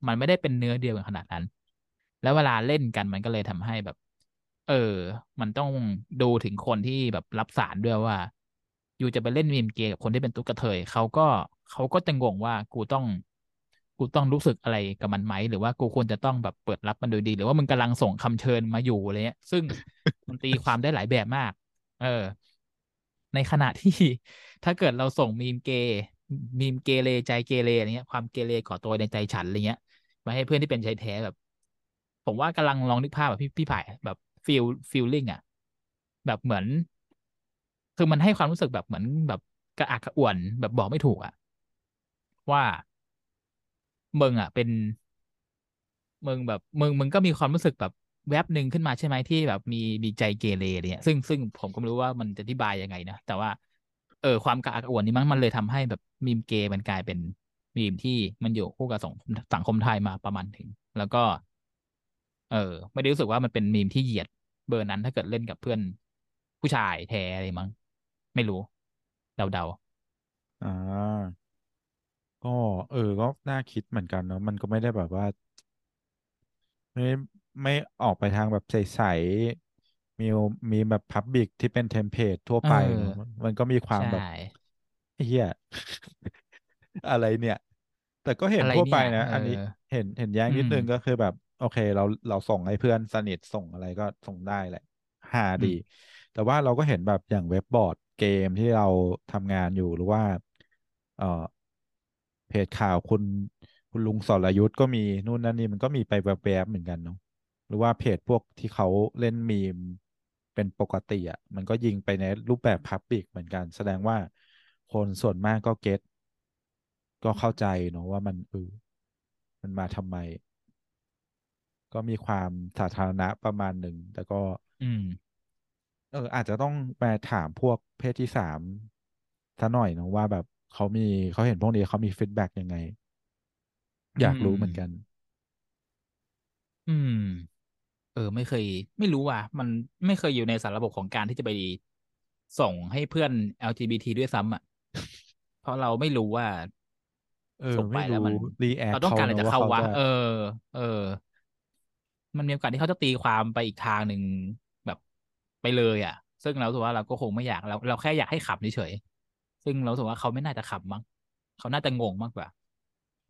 มันไม่ได้เป็นเนื้อเดียวกันขนาดนั้น แล้วเวลาเล่นกันมันก็เลยทำให้แบบ เออ มันต้องดูถึงคนที่แบบรับสารด้วยว่า อยู่จะไปเล่นมีมเกย์กับคนที่เป็นตุ๊กกระเทยเขาก็เขาก็จะงงว่ากูต้อง กูต้องรู้สึกอะไรกับมันไหมหรือว่ากูควรจะต้องแบบเปิดรับมันโดยดี หรือว่ามึงกำลังส่งคำเชิญมาอยู่อะไรเงี้ย ซึ่งมันตีความได้หลายแบบมาก เออ ในขณะที่ถ้าเกิดเราส่งมีมเกย์ มีมเกเรใจเกเรอะไรเงี้ย ความเกเรก่อตัวในใจฉันอะไรเงี้ยมาให้เพื่อนที่เป็นชายแท้แบบ ผมว่ากำลังลองนึกภาพแบบพี่พี่ไผ่แบบฟีลฟีลลิ่งอะ แบบเหมือน คือมันให้ความรู้สึกแบบเหมือนแบบกระอักกระอ่วนแบบบอกไม่ถูกอะ ว่ามึงอะ เป็นมึงแบบมึงมึงก็มีความรู้สึกแบบแวบหนึ่งขึ้นมาใช่ไหมที่แบบมีมีใจเกเรอะไรเนี่ยซึ่งซึ่งผมก็ไม่รู้ว่ามันจะอธิบายยังไงนะแต่ว่า เออความกระอักกระอ่วนนี้มันมันเลยทำให้แบบมีมเกย์มันกลายเป็นมีมที่มันอยู่คู่กับสังคมสังคมไทยมาประมาณถึง แล้วก็ เออ ไม่ได้รู้สึกว่ามันเป็นมีมที่เหยียดเบอร์นั้นถ้าเกิดเล่นกับเพื่อนผู้ชายแท้อะไรมั้งไม่รู้ เดาเดาอ่าก็เออ ก็น่าคิดเหมือนกันเนาะมันก็ไม่ได้แบบว่า ไม่ไม่ออกไปทางแบบใส มีมีแบบ public ที่เป็น template ทั่วไปเนาะเออมันก็มีความใช่แบบไอ้เหี้ยอะไรเนี่ย แต่ก็เห็นอะไรทั่วไปเนี่ยเออนะอันนี้เห็นเห็นแย้งอืมนิดนึงก็คือแบบ โอเค เราเราส่งให้เพื่อนสนิทส่งอะไรก็ส่งได้แหละหาดีอืมแต่ว่าเราก็เห็นแบบอย่างเว็บบอร์ดเกมที่เราทำงานอยู่หรือว่า เอ่อเพจข่าวคุณคุณลุงสรยุทธก็มีนู่นนั่นนี่มันก็มีไปแวบๆเหมือนกันเนาะหรือว่าเพจพวกที่เขาเล่นมีม เป็นปกติอะ มันก็ยิงไปในรูปแบบพับ l ิกเหมือนกัน แสดงว่าคนส่วนมากก็ get ก็เข้าใจเนาะว่ามันเออมันมาทำไม ก็มีความสาธารณะประมาณหนึ่งแต่ก็ อืม เออ อาจจะต้องไปถามพวกเพศที่สามซะหน่อยเนาะว่าแบบเขามีเขาเห็นพวกนี้เขามี feedback ยังไงอือยากรู้เหมือนกันมอืมเออไม่เคย ไม่รู้ว่ะมันไม่เคยอยู่ในสารระบบของการที่จะไปส่งให้เพื่อน LGBT ด้วยซ้ำอะ เพราะเราไม่รู้ว่าเออส่งไปไม่รู้แล้วมันรีแอคเขาเนเราต้องการอะไรอะว่าเขาจะจากเขาวะเออ เออ มันมีโอกาสที่เขาจะตีความไปอีกทางหนึ่งแบบไปเลยอะ ซึ่งเราถือว่าเราก็คงไม่อยากเราเราแค่อยากให้ขำเฉยๆซึ่งเราถือว่าเขาไม่น่าจะขำมั้งเขาน่าจะงงมากกว่า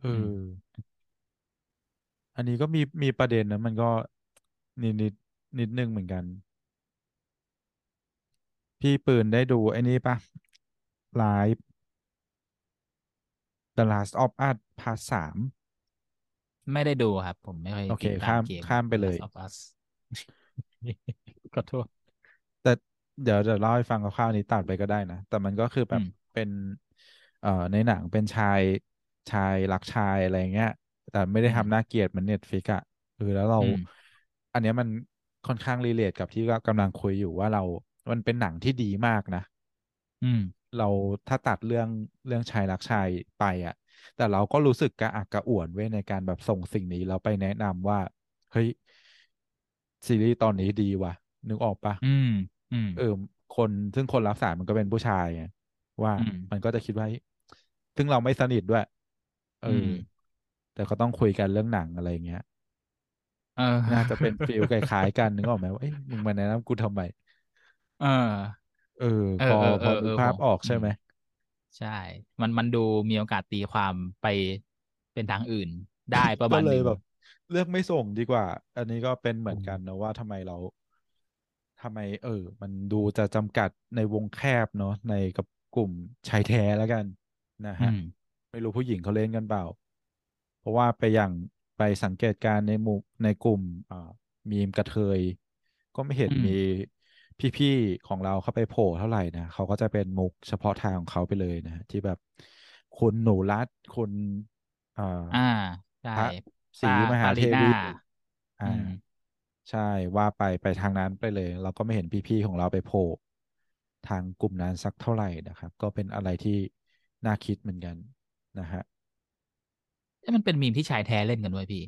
เออืมออันนี้ก็มีมีประเด็นนะมันก็ นิดนิดนิดนึงเหมือนกัน พี่ปืนได้ดูไอ้นี่ปะไลฟ์ The Last of Us Part สามไม่ได้ดูครับ ผมไม่ค่อยโอเคติดตามข้ามเกมข้ามไป The เลย Last of Us ขอโทษแต่เดี๋ยวจะเล่าให้ฟังคร่าวๆนี้ตัดไปก็ได้นะ แต่มันก็คือแบบอืมเป็น เอ่อในหนังเป็นชายชายรักชายอะไรเงี้ย แต่ไม่ได้อืมทำน่าเกลียดเหมือน Netflix อะเออแล้วเรา อืมอันเนี้ยมันค่อนข้าง relate กับที่ก็กำลังคุยอยู่ว่าเรา มันเป็นหนังที่ดีมากนะ อืม เราถ้าตัดเรื่องเรื่องชายรักชายไปอะ แต่เราก็รู้สึกกระอักกระอ่วนเว้ยในการแบบส่งสิ่งนี้เราไปแนะนำว่า เฮ้ย ซีรีส์ตอนนี้ดีว่ะ นึกออกปะอืม อืม เออ คนซึ่งคนรับสารมันก็เป็นผู้ชายไงว่าอืมมันก็จะคิดว่าซึ่งเราไม่สนิทด้วย เอออืมแต่ก็ต้องคุยกันเรื่องหนังอะไรเงี้ยเอ น่าจะเป็นอฟีลคล้ายๆกันนึกออกไหมว่าเอ้ยมึงมาแนะนำกูทำไมเออ เออพอเออเออเอพออเออผมนึกภาพออกอืมใช่ไหมใช่ มันมันดูมีโอกาสตีความไปเป็นทางอื่น ได้ประมาณหนึ่งก็เลยแบบเลือกไม่ส่งดีกว่า อันนี้ก็เป็นเหมือนกันนะว่าทำไมเราทำไม เออ มันดูจะจำกัดในวงแคบเนาะในกับกลุ่มชายแท้แล้วกันนะฮะอืมไม่รู้ผู้หญิงเขาเล่นกันเปล่า เพราะว่าไปอย่าง ไปสังเกตการณ์ในหมู่ในกลุ่มอ่ามีมกระเทย ก็ไม่เห็นอืมมีพี่ๆของเราเข้าไปโผล่เท่าไหร่นะเขาก็จะเป็นมุกเฉพาะทางของเขาไปเลยนะฮะที่แบบคุณหนูรัตคุณอ่าอ่าใช่พระศรีปามหาเทปาลีน่าวีอ่าอืมใช่ว่าไปไปทางนั้นไปเลย เราก็ไม่เห็นพี่ๆของเราไปโผล่ทางกลุ่มนั้นสักเท่าไหร่นะครับ ก็เป็นอะไรที่น่าคิดเหมือนกันนะฮะเอ้ย มันเป็นมีมที่ชายแท้เล่นกันด้วยพี่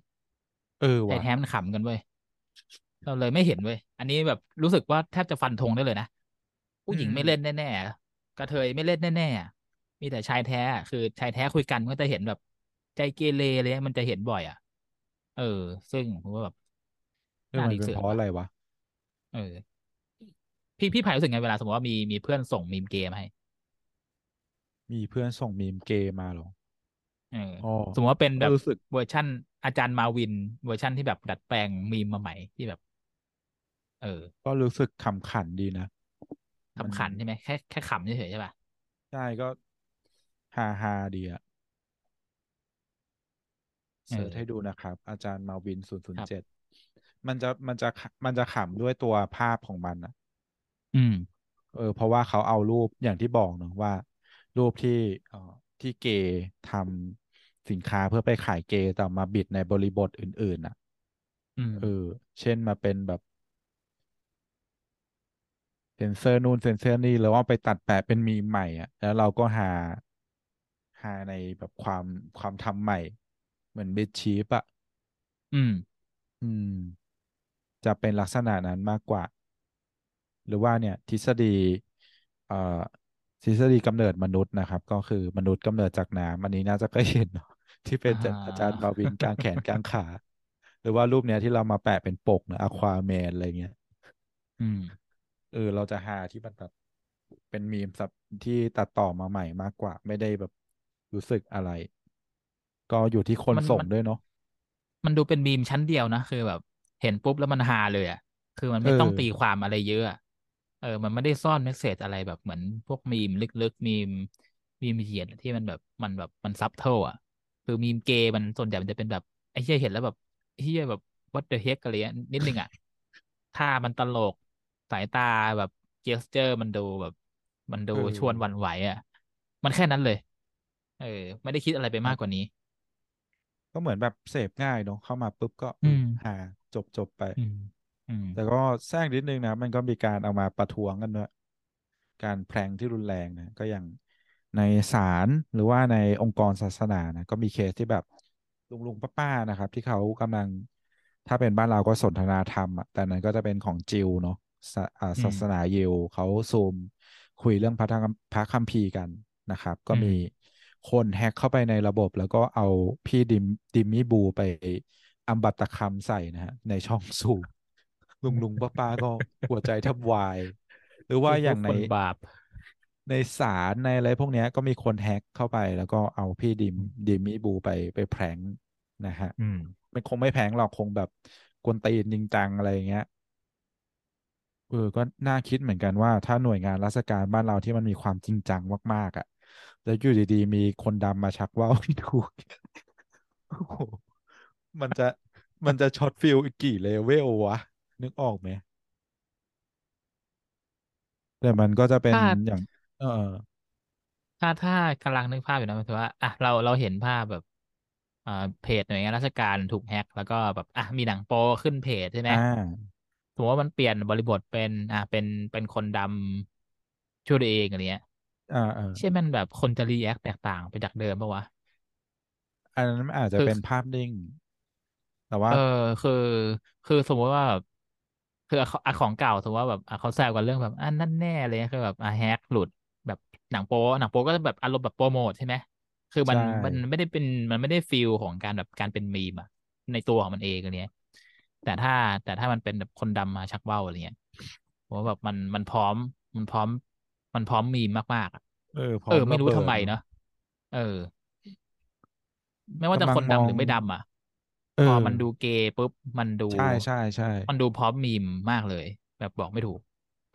เออว่ะชายแท้มันขำกันเว้ยเราเลยไม่เห็นเว้ยอันนี้แบบรู้สึกว่าแทบจะฟันธงได้เลยนะผู้อืมหญิงไม่เล่นแน่ๆกระเทยไม่เล่นแน่ๆมีแต่ชายแท้อะคือชายแท้คุยกันมันก็จะเห็นแบบ ใจเกเรอะไรเงี้ยมันจะเห็นบ่อย อะ เออ ซึ่งผมว่าแบบน่าเออมันเป็นรีเสิร์ชว่ะเพราะอะไรวะเออ พี่พี่ไผ่รู้สึกไงเวลาสมมติว่ามีมีเพื่อนส่งมีมเกย์ให้มีเพื่อนส่งมีมเกย์มาเหรอเอออ๋อ สมมติว่าเป็นแบบก็รู้สึกเวอร์ชั่นอาจารย์มาวิน เวอร์ชั่นที่แบบดัดแปลงมีมมาใหม่ที่แบบ เออ ก็รู้สึกขำขันดีนะมันขำขันใช่ไหมแค่แค่ขำเฉยๆใช่ป่ะใช่ก็ฮาฮาดีอะเอเสิร์ชให้ดูอนะครับ อาจารย์มาวินศูนย์ศูครับนย์เจ็ดมันจะมันจะมันจะขำด้วยตัวภาพของมันอะอืม เออ เพราะว่าเขาเอารูปอย่างที่บอกเนอะว่า รูปที่เอ่อที่เกย์ทำ สินค้าเพื่อไปขายเกย์แต่มาบิดในบริบทอื่น ๆ อะอืมเออ เช่นมาเป็นแบบเซนเซอร์นู่นเซนเซอร์นี่แล้วว่าไปตัดแปะเป็นมีมใหม่อะ แล้วเราก็ฮาฮาในแบบความความทำใหม่ เหมือน MSCHF อะ อืม อืม จะเป็นลักษณะนั้นมากกว่า หรือว่าเนี่ย ทฤษฎี เอ่อทฤษฎีกำเนิดมนุษย์นะครับ ก็คือมนุษย์กำเนิดจากน้ำอันนี้น่าจะเคยเห็นเนาะ ที่เป็อ่นจากอาจารย์ามาวินกางแขนกางขา หรือว่ารูปเนี้ยที่เรามาแปะเป็นปกนะอควาแมนอะไรเงี้ยอืมเออเราจะหาที่มันแบบเป็นมีมสับที่ตัดต่อมาใหม่มากกว่า ไม่ได้แบบรู้สึกอะไร ก็อยู่ที่คนมันส่งมันด้วยเนาะมันดูเป็นมีมชั้นเดียวนะคือแบบ เห็นปุ๊บแล้วมันฮาเลยอะคือมันเอไม่ต้องตีอความอะไรเยอะอะเออ มันไม่ได้ซ่อนเมสเสจอะไรแบบเหมือนพวกมีมลึกๆมีมมีมเขียนที่มันแบบมันแบบมัน subtle อะ คือมีมเกย์มันส่วนใหญ่มันจะเป็นแบบไอ้เหี้ยเห็นแล้วแบบไอ้เหี้ยแบบ what the heck อะไรเงี้ยนิดนึงอะท่ามันตลกสายตาแบบ gesture มันดูแบบ มันดูเออชวนหวั่นไหวอะ มันแค่นั้นเลย เออ ไม่ได้คิดอะไรไปครับมากกว่านี้ ก็เหมือนแบบเสพง่ายเนาะเข้ามาปุ๊บก็เอออืมฮาจบจบไปอืมอืมแต่ก็แทรกนิดนึงนะ มันก็มีการเอามาประท้วงกันด้วยการแพร่งที่รุนแรงนะก็อย่าง ในศาลหรือว่าในองค์กรศาสนานะก็มีเคสที่แบบลุงลุงป้าป้าๆนะครับ ที่เขากำลังถ้าเป็นบ้านเราก็สนทนาธรรมอะแต่นั้นก็จะเป็นของจิวเนาะศาอ่าอืมศาสนายิวเขาซูมคุยเรื่องพระธรรมพระคัมภีร์กันนะครับ ก็อืมมีคนแฮ็กเข้าไปในระบบแล้วก็เอาพี่ดิมดิมมี่บูไปอัมบัตตะคำใส่นะฮะในช่องซูมลุงลุงป้าป้าก็หัวใจแทบวาย หรือว่าคือพวกอย่างในคนบาป ในศาลในอะไรพวกเนี้ยก็มีคนแฮ็กเข้าไป แล้วก็เอาพี่ดิมอืมดิมมี่บูไปไปแพร้งนะฮะอืมมันคงไม่แพร้งหรอกคงแบบกวนตีนจริงจังอะไรอย่างเงี้ยเออก็น่าคิดเหมือนกันว่า ถ้าหน่วยงานราชการบ้านเราที่มันมีความจริงจังมากๆอะ แล้วอยู่ดีๆ มีคนดำมาชักว่าวให้ดูโอ้โหมันจะมันจะ shot feel อีกกี่เลเวลวะ นึกออกไหมแต่มันก็จะเป็นถ้าอย่าง เออ ถ้าถ้ากำลังนึกภาพอยู่นะหมายถึงว่าอะเราเราเห็นภาพแบบอ่าเพจหน่วยงานราชการถูกแฮ็กแล้วก็แบบอะมีหนังโป๊ขึ้นเพจใช่ไหมอ่า สมมติว่ามันเปลี่ยนบริบทเป็น อะเป็นเป็นคนดำช่วยตัวเองอะไรเงี้ยอ่าอ่าใช่มันแบบคนจะ react แตกต่างไปจากเดิมปะวะอันนั้นอาจจะคือ เป็นภาพนิ่ง แต่ว่า เออคือคือสมมติว่าแบบคืออะอะของเก่าสมมติว่าแบบอะเขาแซวกันเรื่องแบบอันนั่นแน่เลยคือแบบอะแฮกหลุดแบบ หนังโป๊หนังโป๊ก็จะแบบอารมณ์แบบโปรโมทใช่ไหมคือมันใช่มันไม่ได้เป็นมันไม่ได้ feel ของการแบบการเป็นมีมอะในตัวของมันเองอะไรเงี้ยแต่ถ้าแต่ถ้ามันเป็นแบบคนดำมาชักว่าวอะไรเงี้ยผมว่าแบบมันมันพร้อมมันพร้อม มันพร้อมมีมมากๆอะเออพเออ ไม่รู้ร้อมระเบิดเนาะทำไมเนาะเออ ไม่ว่าจะกำลังมองคนดำหรือไม่ดำอะเอพออมันดูเกย์ปุ๊บมันดูใช่ใช่ใช่มันดูพร้อมมีมมากเลย แบบบอกไม่ถูก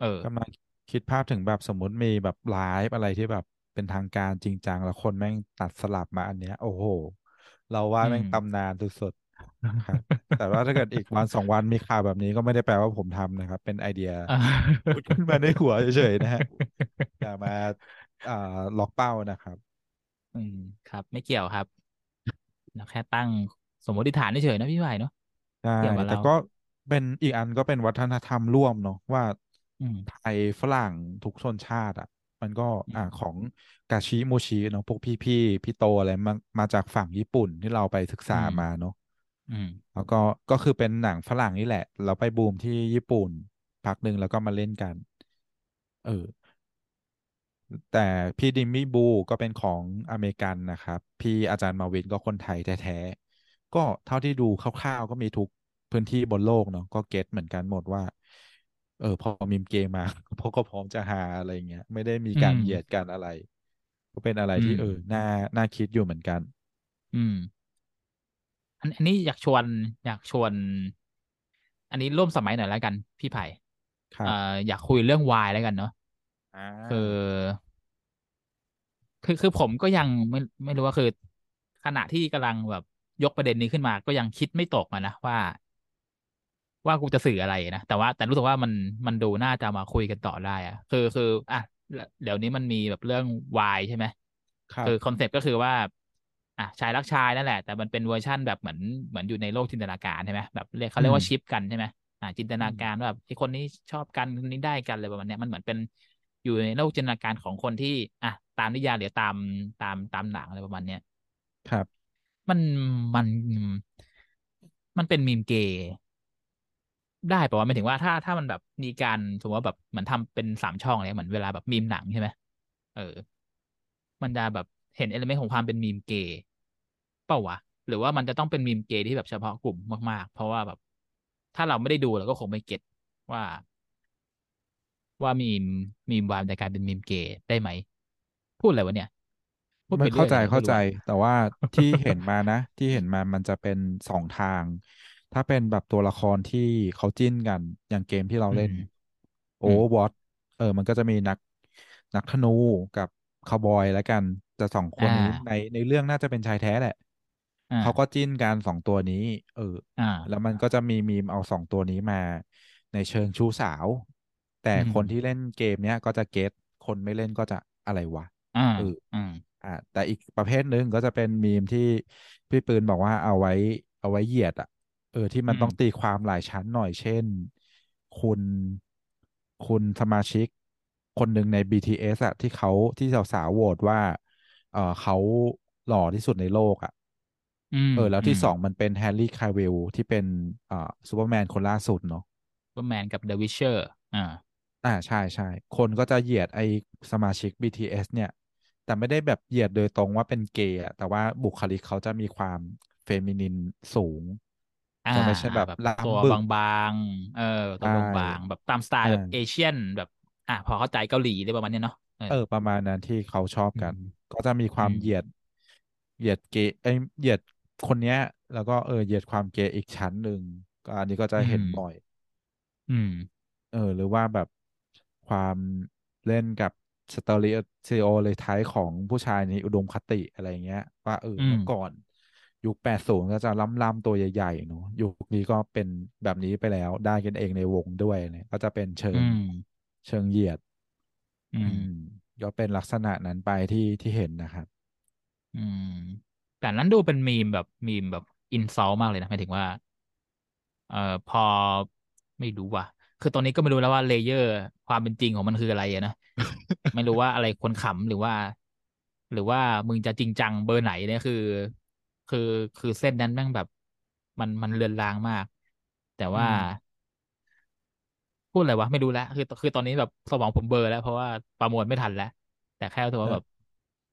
เออกำลัง คิดภาพถึงแบบสมมุติมีแบบไลฟ์อะไรที่แบบเป็นทางการจริงจังแล้วคนแม่งตัดสลับมาอันเนี้ย โอ้โห เราว่าอืมแม่งตำนานสุดๆครับแต่ว่าถ้าเกิดอีกวันสองวันมีข่าวแบบนี้ก็ไม่ได้แปลว่าผมทำนะครับ เป็นไอเดียอ่าพูดขึ้นมาในหัวเฉยๆนะฮะอย่ามาอ่าล็อกเป้านะครับ อืมครับ ไม่เกี่ยวครับเราแค่ตั้งสมมติฐานเฉยๆนะพี่ใหม่เนาะใช่เกี่ยวกับเราแต่ก็เป็นอีกอันก็เป็นวัฒนธรรมร่วมเนาะว่าอืม ไทยฝรั่งทุกชนชาติอะ มันก็อืมอ่าของกาชิโมชิเนาะพวกพี่พี่พี่โตอะไรมามาจากฝั่งญี่ปุ่นที่เราไปศึกษาอืมมาเนาะอืมแล้วก็ก็คือเป็นหนังฝรั่งนี่แหละ เราไปบูมที่ญี่ปุ่นพักหนึ่งแล้วก็มาเล่นกัน เออ แต่พี่ดิมมี่บูก็เป็นของอเมริกันนะครับ พี่อาจารย์มาวินก็คนไทยแท้ๆก็เท่าที่ดูคร่าวๆก็มีทุกพื้นที่บนโลกเนาะก็ get เหมือนกันหมดว่า เออ พอมีมเกย์มาพวกก็พร้อมจะฮาอะไรเงี้ย ไม่ได้มีอืมการเหยียดกันอะไร ก็เป็นอะไรอืมที่เออน่าน่าคิดอยู่เหมือนกัน อืม อันอันนี้อยากชวน อยากชวน อันนี้ร่วมสมัยหน่อยแล้วกัน พี่ไผ่เอ่อครับอยากคุยเรื่องวายแล้วกันเนาะอ่คือาคือคือผมก็ยังไม่ไม่รู้ว่าคือ ขณะที่กำลังแบบยกประเด็นนี้ขึ้นมา ก็ยังคิดไม่ตกอะนะว่า ว่ากูจะสื่ออะไรนะ แต่ว่าแต่รู้สึกว่ามันมันดูน่าจะมาคุยกันต่อได้อะคือคืออะเดี๋ยวนี้มันมีแบบเรื่องวายใช่ไหมคือคอนครับก็คือว่า อะชายรักชายนั่นแหละ แต่มันเป็นเวอร์ชั่นแบบเหมือนเหมือนอยู่ในโลกจินตนาการใช่ไหมแบบเรียกเขาอืมเรียกว่า ship กันใช่ไหมอะจินตนาอืมการว่าแบบไอ้คนนี้ชอบกันคนนี้ได้กันอะไรประมาณเนี้ยมันเหมือนเป็นอยู่ในโลกจินตนาการของคนที่ อะตามนิยายหรือตามตามตามหนังอะไรประมาณเนี้ยครับ มันมันมันเป็นมีมเกย์ ได้ปะว่าหมายถึงว่าถ้าถ้ามันแบบมีการสมมติว่าแบบเหมือนทำเป็นสามช่องอะไรเหมือนเวลาแบบมีมหนังใช่ไหมเออ มันจะแบบเห็นเอลเมนต์ของความเป็นมีมเกย์เปล่าวะหรือว่ามันจะต้องเป็นมีมเกย์ที่แบบเฉพาะกลุ่มมาก ๆ เพราะว่าแบบ ถ้าเราไม่ได้ดูเราก็คงไม่เก็ตว่า ว่ามีมมีมวายในการเป็นมีมเกย์ได้ไหม พูดอะไรวะเนี่ยพูดไปไม่เข้าเรื่อยเลยไม่ใจเข้าใจรู้อะแต่ว่าที่เห็นมานะ ที่เห็นมามันจะเป็นสองทาง ถ้าเป็นแบบตัวละครที่เขาจิ้นกันอย่างเกมที่เราอืมเล่นอืม Overwatch เออ มันก็จะมีนักนักธนูกับคาวบอยแล้วกันแต่สองคอ่านนี้ในในเรื่องน่าจะเป็นชายแท้แหละเขาก็อ่าจิ้นกันสองตัวนี้ เอออ่าแล้วมันก็จะมีมีมเอาสองตัวนี้มา ในเชิงชู้สาว แต่อืมคนที่เล่นเกมเนี้ยก็จะเก็ตคนไม่เล่นก็จะอะไรวะอ่าเอออืมอ่าแต่อีกประเภทหนึ่งก็จะเป็นมีมที่พี่ปืนบอกว่าเอาไว้ เอาไว้เหยียดอะเออที่มันอืมต้องตีความหลายชั้นหน่อยเช่น คุณคุณสมาชิกคนหนึ่งใน BTS อะที่เขาที่สาวๆโหวตว่า เออเขาหล่อที่สุดในโลกอะอืมเออ แล้วอืมที่สองมันเป็นเฮนรี่คาวิลที่เป็นอ่าซูเปอร์แมนคนล่าสุดเนาะซูเปอร์แมนกับ The Witcherอ่าอ่าใช่ใช่คนก็จะเหยียดไอสมาชิก BTS เนี่ย แต่ไม่ได้แบบเหยียดโดยตรงว่าเป็นเกย์อะแต่ว่าบุคลิกเขาจะมีความเฟมินินสูงอ่า จะไม่ใช่แบบอ่าแบบตัวล้ำบึกบางๆ เออใชตัวบางๆ่แบบตามสไตล์แบบเออ่าเชียนแบบ อ่าพอเข้าใจเกาหลีได้ประมาณเนี้ยเนาะเออเออ ประมาณนั้นที่เขาชอบกันอืมก็จะมีคอืวามมเหยียด เหยียดเกย์ไอยเหยียดคนเนี้ย แล้วก็เออ เหยียดความเกย์อีกชั้นหนึ่งก็อันนี้ก็จะอืมเห็นบ่อย อืม เออ หรือว่าแบบความเล่นกับสเตอริโอเลยไทป์ของผู้ชายในอุดมคติอะไรเงี้ย ว่าเอออืมเมื่อก่อน ยุคแปดศูนย์ก็จะล่ำๆตัวใหญ่ๆเนาะยุคนี้ก็เป็นแบบนี้ไปแล้วได้กันเองในวงด้วยเนี่ยก็จะเป็นเชิงอืมเชิงเหยียดอืมอืมก็เป็นลักษณะนั้นไปที่ที่เห็นนะครับ อืม แต่นั้นดูเป็นมีมแบบมีมแบบอินซ l ลมากเลยนะหมายถึงว่า เอ่อพอไม่รู้ว่ะคือตอนนี้ก็ไม่รู้แล้วว่า layer ความเป็นจริงของมันคืออะไรอะนะไม่รู้ว่าอะไรคนขำหรือว่า หรือว่ามึงจะจริงจังเบอร์ไหนเนี่ยคือ คือคือเส้นนั้นแม่งแบบ มันมันเลือนลางมาก แต่ว่าอืมพูดอะไรวะไม่รู้แล้วคือคือตอนนี้แบบสมองผมเบลอแล้ว เพราะว่าประมวลไม่ทันแล้ว แต่แค่รู้สึกว่าแบบ เออ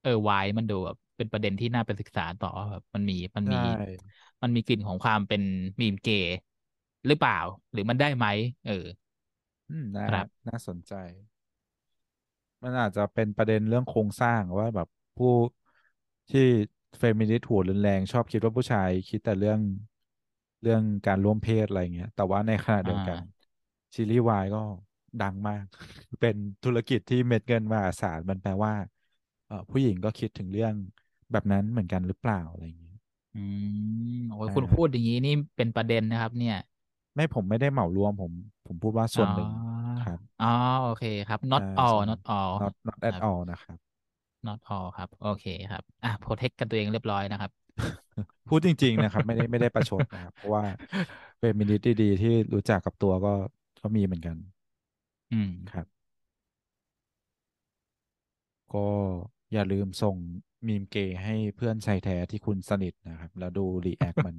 เออวายมันดูแบบเป็นประเด็นที่น่าไปศึกษาต่อแบบ มันมีมันใช่มีมันมีกลิ่นของความเป็นมีมเกย์หรือเปล่า หรือมันได้ไหมเออ อืมน่าครับ น่าสนใจ มันอาจจะเป็นประเด็นเรื่องโครงสร้างว่าแบบผู้ที่ เฟมินิสต์หัวรุนแรง ชอบคิดว่าผู้ชายคิดแต่เรื่องเรื่องการร่วมเพศอะไรเงี้ย แต่ว่าในขณะอ่เดียวกันาซีรีส์วายก็ดังมาก เป็นธุรกิจที่เม็ดเงินมหาศาลมันแปลว่าเอ่อผู้หญิงก็คิดถึงเรื่องแบบนั้นเหมือนกันหรือเปล่าอะไรอย่างเงี้ยอืมโอ้ยใช่คุณพูดอย่างนี้นี่เป็นประเด็นนะครับ เนี่ย ไม่ผมไม่ได้เหมารวมผม ผมพูดว่าอ๋อส่วนหนึ่งครับอ๋อโอเคครับใช่ not all ใช่ not all not not ค at รับ all นะครับ not all ครับ โอเคครับ อะ protect กันตัวเองเรียบร้อยนะครับ พูดจริง ๆ นะครับ ไม่ได้ไม่ได้ประชดนะครับ เพราะว่าเฟมินิสต์ดีๆที่รู้จักกับตัวก็ก็มีเหมือนกัน อืมครับ ก็อย่าลืมส่งมีมเกย์ให้เพื่อนชายแท้ที่คุณสนิทนะครับ แล้วดู react มัน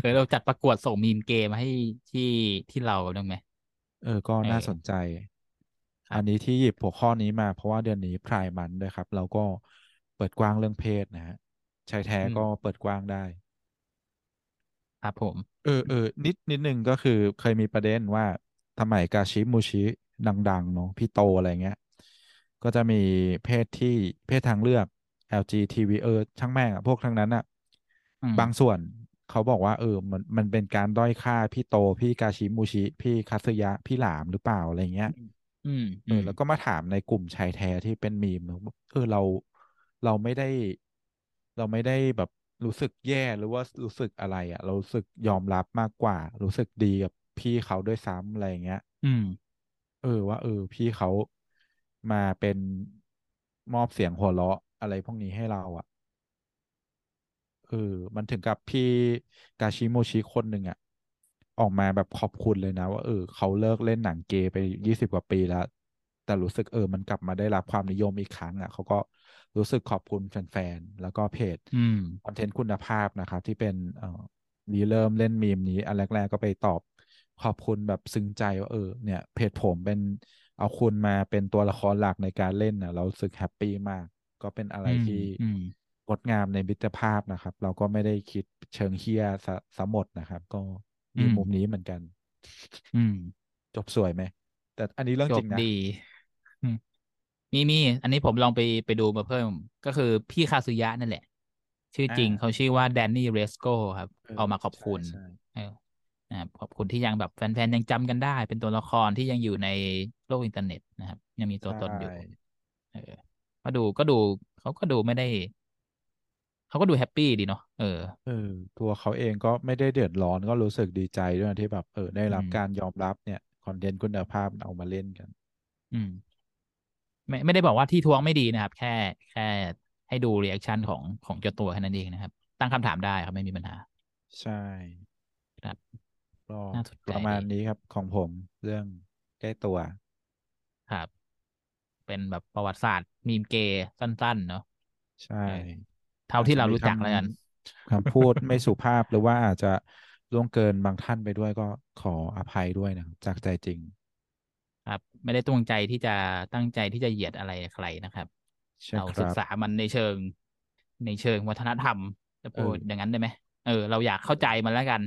เออเราจัดประกวดส่งมีมเกย์มาให้ที่ที่เราได้ไหมเออ ก็เออน่าสนใจ อันนี้ครับที่หยิบหัวข้อนี้มาเพราะว่าเดือนนี้ Pride Month ด้วยครับ เราก็เปิดกว้างเรื่องเพศนะฮะชายแท้อืมก็เปิดกว้างได้ครับผม เออเออนิดนิดนึงก็คือเคยมีประเด็นว่าทำไมกาชิมูชิดังๆเนาะพี่โตอะไรเงี้ย ก็จะมีเพศที่เพศทางเลือก LGTB เออช่างแม่งอะพวกทั้งนั้นอะอืมบางส่วนเขาบอกว่า เออ มันมันเป็นการด้อยค่าพี่โต พี่กาชิมูชิ พี่คัตสึยะ พี่หลามหรือเปล่าอะไรเงี้ย อืมเออแล้วก็มาถามในกลุ่มชายแท้ที่เป็นมีมเอะเออเราเราไม่ได้ เราไม่ได้แบบรู้สึกแย่หรือว่ารู้สึกอะไรอะ เรารู้สึกยอมรับมากกว่า รู้สึกดีกับพี่เขาด้วยซ้ำอะไรอย่างเงี้ย อืม เออว่า เออ พี่เขามาเป็นมอบเสียงหัวเราะอะไรพวกนี้ให้เราอะเออมันถึงกับพี่กาชิโมชิคนหนึ่งอะ ออกมาแบบขอบคุณเลยนะ ว่าเออเขาเลิกเล่นหนังเกย์ไปยี่สิบกว่าปีแล้ว แต่รู้สึกเออมันกลับมาได้รับความนิยมอีกครั้งอะเขาก็รู้สึกขอบคุณแฟนๆ แล้วก็เพจอืมคอนเทนต์คุณภาพนะครับ ที่เป็นเอ่อรีเริ่มเล่นมีมนี้ อันแรก ๆ ก็ไปตอบขอบคุณแบบซึ้งใจว่าเออ เนี่ย เพจผมเป็นเอาคุณมาเป็นตัวละครหลักในการเล่นนะเรารู้สึกแฮปปี้มาก ก็เป็นอะไรอืมที่อืมงดงามในมิตรภาพนะครับ เราก็ไม่ได้คิดเชิงเฮี้ยซะซะหมดนะครับ ก็อื มมีมุมนี้เหมือนกัน อืม จบสวยไหม แต่อันนี้เรื่องโชจริคงนะดีอืมมีมี อันนี้ผมลองไปไปดูมาเพิ่ม ก็คือพี่คาซึยะนั่นแหละ ชื่อจริงอ่าเขาชื่อว่าแดนนี่เรสโกครับ เออเอามาขอบคุณใช่ใช่เออนะครับขอบคุณที่ยังแบบแฟนๆ ยังจำกันได้ เป็นตัวละครที่ยังอยู่ในโลกอินเทอร์เน็ตนะครับ ยังมีตัวตนอยู่ใช่เออก็ดูก็ดูเขาก็ดูไม่ได้ เขาก็ดูแฮปปี้ดีเนาะเออเออ ตัวเขาเองก็ไม่ได้เดือดร้อนก็รู้สึกดีใจด้วยนะที่แบบเออได้รับอืมการยอมรับเนี่ยคอนเทนต์คุณภาพเอามาเล่นกัน อืม ไม่ไม่ได้บอกว่าที่ทวงไม่ดีนะครับ แค่แค่ให้ดู reaction ของของเจ้าตัวแค่นั้นเองนะครับ ตั้งคำถามได้ครับไม่มีปัญหา ใช่ครับก็น่าสนใจประมาณดีนี้ครับของผมเรื่องใกล้ตัว ครับ เป็นแบบประวัติศาสตร์มีมเกย์สั้น ๆ เนาะใช่ เออเท่าที่เรารู้จักแล้วกันคำพูดไม่สุภาพหรือว่าอาจจะล่วงเกินบางท่านไปด้วยก็ขออภัยด้วยนะครับจากใจจริง ครับ ไม่ได้ตั้งใจที่จะตั้งใจที่จะเหยียดอะไรใครนะครับใช่เราคศึรักบษามันในเชิง ในเชิงวัฒนธรรมจะพูดเอออย่างนั้นได้ไหมเออ เราอยากเข้าใจมันแล้วกัน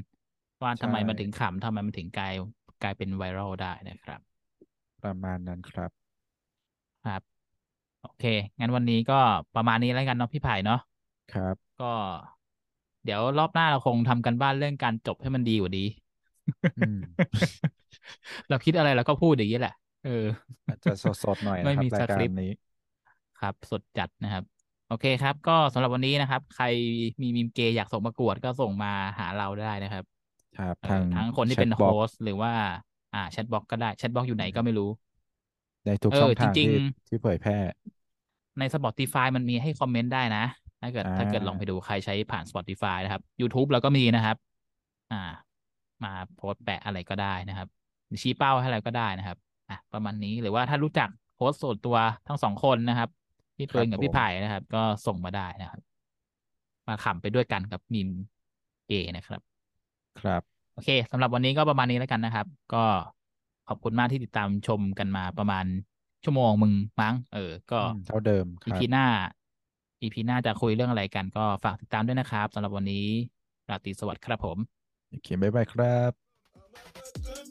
ว่าทำไมใช่มันถึงขำทำไมมันถึงกลายกลายเป็นไวรัลได้นะครับ ประมาณนั้นครับ ครับ โอเค งั้นวันนี้ก็ประมาณนี้แล้วกันเนาะพี่ไผ่เนาะ ครับ ก็ เดี๋ยวรอบหน้าเราคงทำกันบ้านเรื่องการจบให้มันดีกว่านี้อืมเราคิดอะไรเราก็พูดอย่างนี้แหละ เอออาจจะสดๆหน่อยไม่นะครับมีรายสกาครริปต์นี้ครับ สดจัดนะครับ โอเคครับ ก็สำหรับวันนี้นะครับ ใครมีมีมเกย์อยากส่งประกวดก็ส่งมาหาเราได้นะครับ ครับเออทางทั้งคนที่แชเป็นทโฮบ็อกสต์หรือว่า อ่าแชทบ็อกก็ได้แชทบ็อกอยู่ไหนก็ไม่รู้ในทุกเออช่องทางจริงที่ๆที่เผยแพร่ ใน Spotify มันมีให้คอมเมนต์ได้นะ ถ้าเกิดอ่าถ้าเกิดลองไปดูใครใช้ผ่าน Spotify นะครับ YouTube เราก็มีนะครับ อ่า มาโพสต์แปะอะไรก็ได้นะครับชี้เป้าให้อะไรก็ได้นะครับ อะประมาณนี้หรือว่าถ้ารู้จักโพสต์ส่วนตัวทั้งสองคนนะครับ พี่ปืนกับพี่ไผ่นะครับ ก็ส่งมาได้นะครับ มาขำไปด้วยกันกับมีมเกนะครับ ครับโอเคสำหรับวันนี้ก็ประมาณนี้แล้วกันนะครับ ก็ขอบคุณมากที่ติดตามชมกันมาประมาณชั่วโมงมึงมั้ง เออ ก็อืมเท่าเดิมคอีรับพีหน้า อีพีหน้าจะคุยเรื่องอะไรกันก็ฝากติดตามด้วยนะครับสำหรับวันนี้ราตรีสวัสดิ์ครับผม โอเค บ๊ายบายครับ